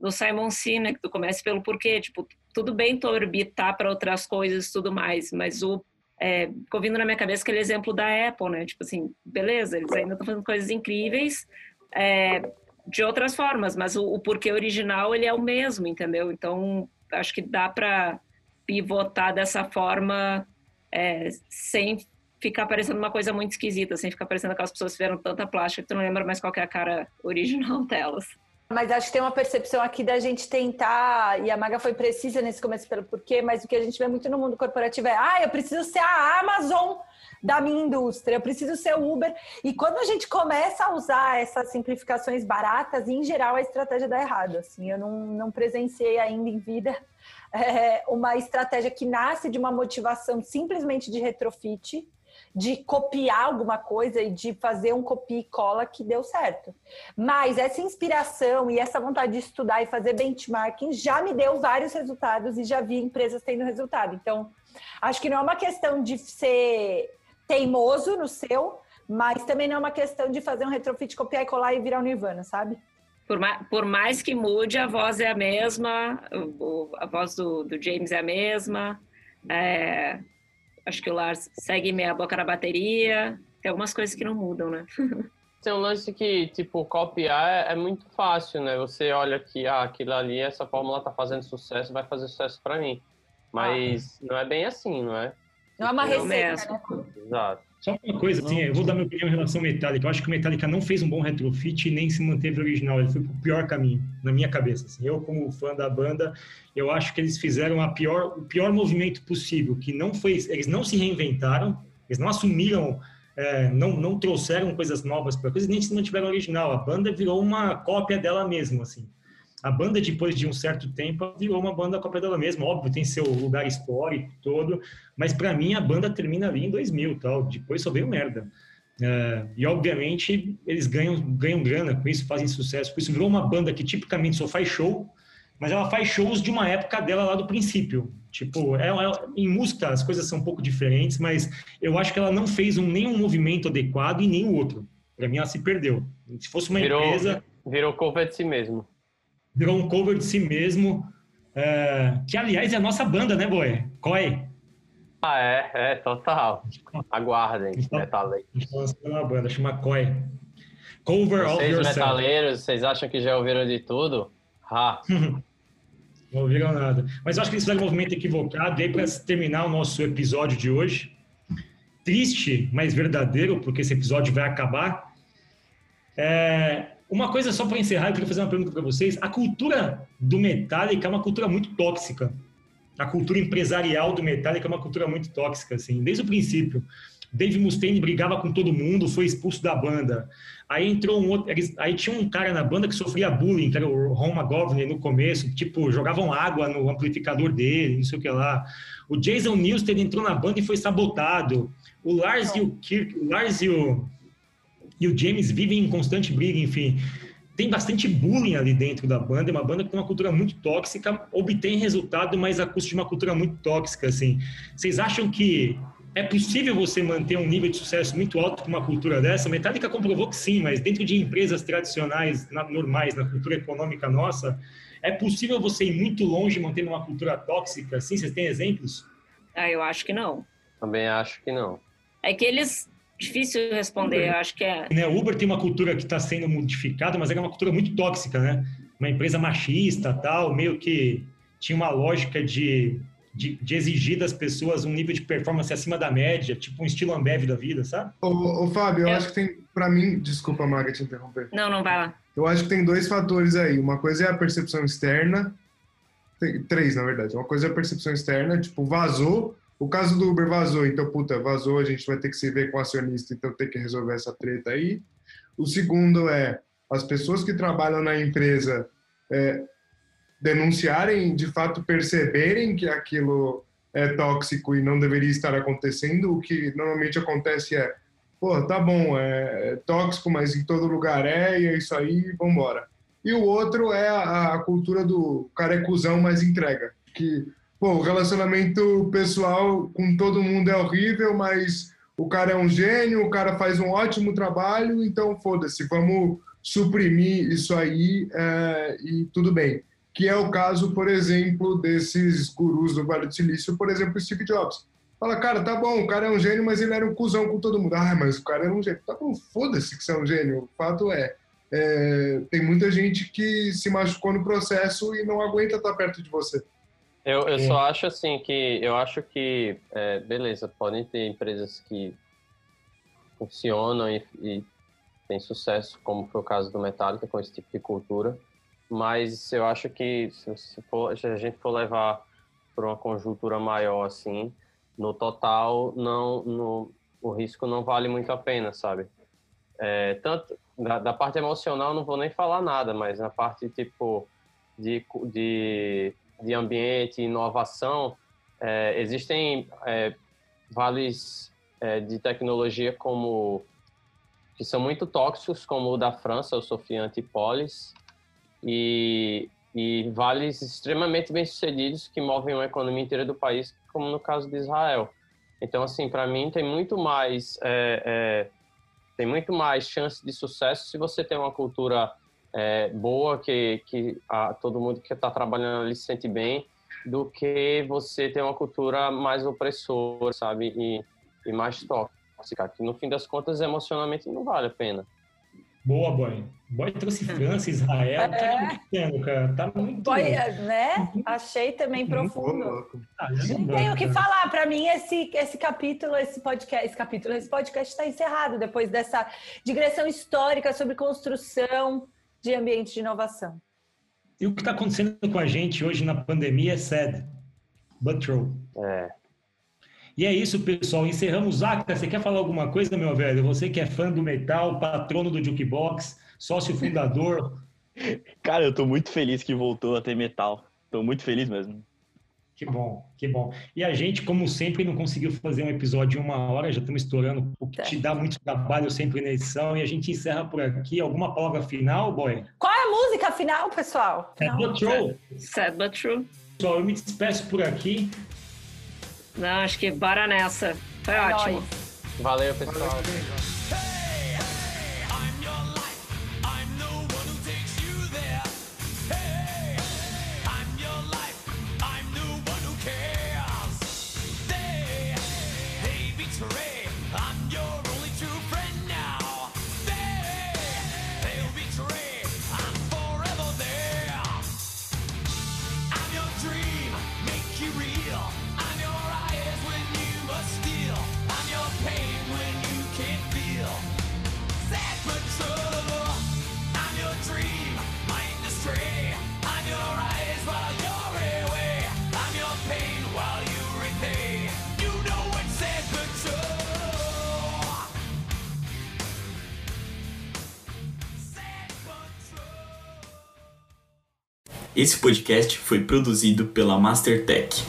do Simon Sinek, que tu comece pelo porquê. Tipo, tudo bem tu orbitar para outras coisas e tudo mais, mas o é, ficou vindo na minha cabeça aquele exemplo da Apple, né? Tipo assim, beleza, eles ainda estão fazendo coisas incríveis é, de outras formas, mas o, o porquê original ele é o mesmo, entendeu? Então, acho que dá para pivotar dessa forma é, sem ficar parecendo uma coisa muito esquisita, sem ficar parecendo aquelas pessoas que fizeram tanta plástica que tu não lembra mais qual é a cara original [laughs] delas. Mas acho que tem uma percepção aqui da gente tentar, e a Maga foi precisa nesse começo pelo porquê, mas o que a gente vê muito no mundo corporativo é, ah, eu preciso ser a Amazon da minha indústria, eu preciso ser Uber. E quando a gente começa a usar essas simplificações baratas, em geral a estratégia dá errado. Assim, eu não, não presenciei ainda em vida [laughs] é, uma estratégia que nasce de uma motivação simplesmente de retrofit, de copiar alguma coisa e de fazer um copia e cola que deu certo. Mas essa inspiração e essa vontade de estudar e fazer benchmarking já me deu vários resultados e já vi empresas tendo resultado. Então, acho que não é uma questão de ser teimoso no seu, mas também não é uma questão de fazer um retrofit, copiar e colar e virar o Nirvana, sabe? Por mais, por mais que mude, a voz é a mesma, a voz do, do James é a mesma. É, acho que o Lars segue meia boca na bateria. Tem algumas coisas que não mudam, né? [laughs] Tem um lance que, tipo, copiar é, é muito fácil, né? Você olha que, ah, aquilo ali, essa fórmula tá fazendo sucesso, vai fazer sucesso para mim. Mas ah. não é bem assim, não é? Não é uma receita, né? Exato. Só uma coisa, assim, eu vou dar minha opinião em relação ao Metallica. Eu acho que o Metallica não fez um bom retrofit e nem se manteve original. Ele foi pro pior caminho, na minha cabeça. Assim. Eu, como fã da banda, eu acho que eles fizeram a pior, o pior movimento possível, que não foi... Eles não se reinventaram, eles não assumiram, é, não, não trouxeram coisas novas para coisas, nem se mantiveram original. A banda virou uma cópia dela mesma, assim a banda, depois de um certo tempo, virou uma banda cópia dela mesma. Óbvio, tem seu lugar histórico todo, mas para mim a banda termina ali em 2000 tal. Depois só veio merda. Uh, e obviamente eles ganham, ganham grana com isso, fazem sucesso. Por isso virou uma banda que tipicamente só faz show, mas ela faz shows de uma época dela lá do princípio. Tipo, ela, ela, em música as coisas são um pouco diferentes, mas eu acho que ela não fez um, nenhum movimento adequado e nem o outro. Para mim ela se perdeu. Se fosse uma virou, empresa. Virou cover de si mesmo virou um cover de si mesmo, é, que aliás é a nossa banda, né, Boy? Coi. Ah, é, é, total. Aguardem, então, metaleiros. A gente tá lançando uma banda, chama Coi. Cover vocês, of Yourself. metaleiros, vocês acham que já ouviram de tudo? Ha! [laughs] Não ouviram nada. Mas eu acho que eles fizeram um movimento equivocado. E aí, para terminar o nosso episódio de hoje, triste, mas verdadeiro, porque esse episódio vai acabar. É, uma coisa só para encerrar, eu queria fazer uma pergunta para vocês. A cultura do Metallica é uma cultura muito tóxica. A cultura empresarial do Metallica é uma cultura muito tóxica, assim, desde o princípio. Dave Mustaine brigava com todo mundo, foi expulso da banda. Aí entrou um outro, aí tinha um cara na banda que sofria bullying, que era o Ron McGovney no começo, tipo, jogavam água no amplificador dele, não sei o que lá. O Jason Newsted entrou na banda e foi sabotado. O Lars e o Kirk, o Lars e o e o James vivem em constante briga, enfim. tem bastante bullying ali dentro da banda, é uma banda que tem uma cultura muito tóxica, obtém resultado, mas a custo de uma cultura muito tóxica, assim. Vocês acham que é possível você manter um nível de sucesso muito alto com uma cultura dessa? A Metallica comprovou que sim, mas dentro de empresas tradicionais, normais, na cultura econômica nossa, é possível você ir muito longe mantendo uma cultura tóxica? Assim, vocês têm exemplos? Ah, eu acho que não. Também acho que não. É que eles Difícil responder, eu acho que é. Né, o Uber tem uma cultura que está sendo modificada, mas é uma cultura muito tóxica, né? Uma empresa machista, tal, meio que tinha uma lógica de, de, de, exigir das pessoas um nível de performance acima da média, tipo um estilo Ambev da vida, sabe? Ô, ô Fábio, eu, eu acho que tem, para mim, desculpa, Maga, te interromper. Não, não vai lá. Eu acho que tem dois fatores aí. Uma coisa é a percepção externa, tem, três, na verdade. Uma coisa é a percepção externa, tipo, vazou, o caso do Uber vazou, então, puta, vazou, a gente vai ter que se ver com o acionista, então tem que resolver essa treta aí. O segundo é as pessoas que trabalham na empresa é, denunciarem, de fato perceberem que aquilo é tóxico e não deveria estar acontecendo. O que normalmente acontece é, pô, tá bom, é, é tóxico, mas em todo lugar é, e é isso aí, vambora. E o outro é a, a cultura do cara é cuzão, mas entrega. Que pô, o relacionamento pessoal com todo mundo é horrível, mas o cara é um gênio, o cara faz um ótimo trabalho, então foda-se, vamos suprimir isso aí é, e tudo bem. Que é o caso, por exemplo, desses gurus do Vale do Silício, por exemplo, Steve Jobs. Fala, cara, tá bom, o cara é um gênio, mas ele era um cuzão com todo mundo. Ah, mas o cara era um gênio. Tá bom, foda-se que você é um gênio. O fato é, é, tem muita gente que se machucou no processo e não aguenta estar perto de você. Eu, eu só acho assim que eu acho que é, beleza, podem ter empresas que funcionam e, e têm sucesso, como foi o caso do Metallica com esse tipo de cultura, mas eu acho que se, se, for, se a gente for levar para uma conjuntura maior assim, no total não, no, o risco não vale muito a pena, sabe? É, tanto da, da, parte emocional não vou nem falar nada, mas na parte tipo de, de de ambiente inovação, é, existem é, vales é, de tecnologia como que são muito tóxicos, como o da França, o Sofia Antipolis, e, e vales extremamente bem-sucedidos que movem a economia inteira do país, como no caso de Israel. Então, assim, para mim tem muito mais é, é, tem muito mais chance de sucesso se você tem uma cultura é, boa, que, que a, todo mundo que está trabalhando ali se sente bem, do que você ter uma cultura mais opressora, sabe? E, e mais tóxica, que no fim das contas, emocionalmente, não vale a pena. Boa, Boy. Boy trouxe [laughs] França, Israel. É. Tá muito cara. Tá muito Boy, né? Achei também profundo. Ah, não tenho o que falar. Para mim, esse, esse capítulo, esse podcast, esse capítulo, esse podcast está encerrado depois dessa digressão histórica sobre construção de ambiente de inovação. E o que está acontecendo com a gente hoje na pandemia é sad, but true. É. E é isso, pessoal. Encerramos. Acta, você quer falar alguma coisa, meu velho? Você que é fã do metal, patrono do Jukebox, sócio fundador. [laughs] Cara, eu tô muito feliz que voltou a ter metal. Tô muito feliz mesmo. Que bom, que bom. E a gente, como sempre, não conseguiu fazer um episódio de uma hora, já estamos estourando, o que te dá muito trabalho sempre na edição, e a gente encerra por aqui. Alguma palavra final, boy? Qual é a música final, pessoal? É but true. Sad but true. Pessoal, eu me despeço por aqui. Não, acho que bora nessa. Foi é ótimo. Nóis. Valeu, pessoal. Valeu. Esse podcast foi produzido pela Mastertech.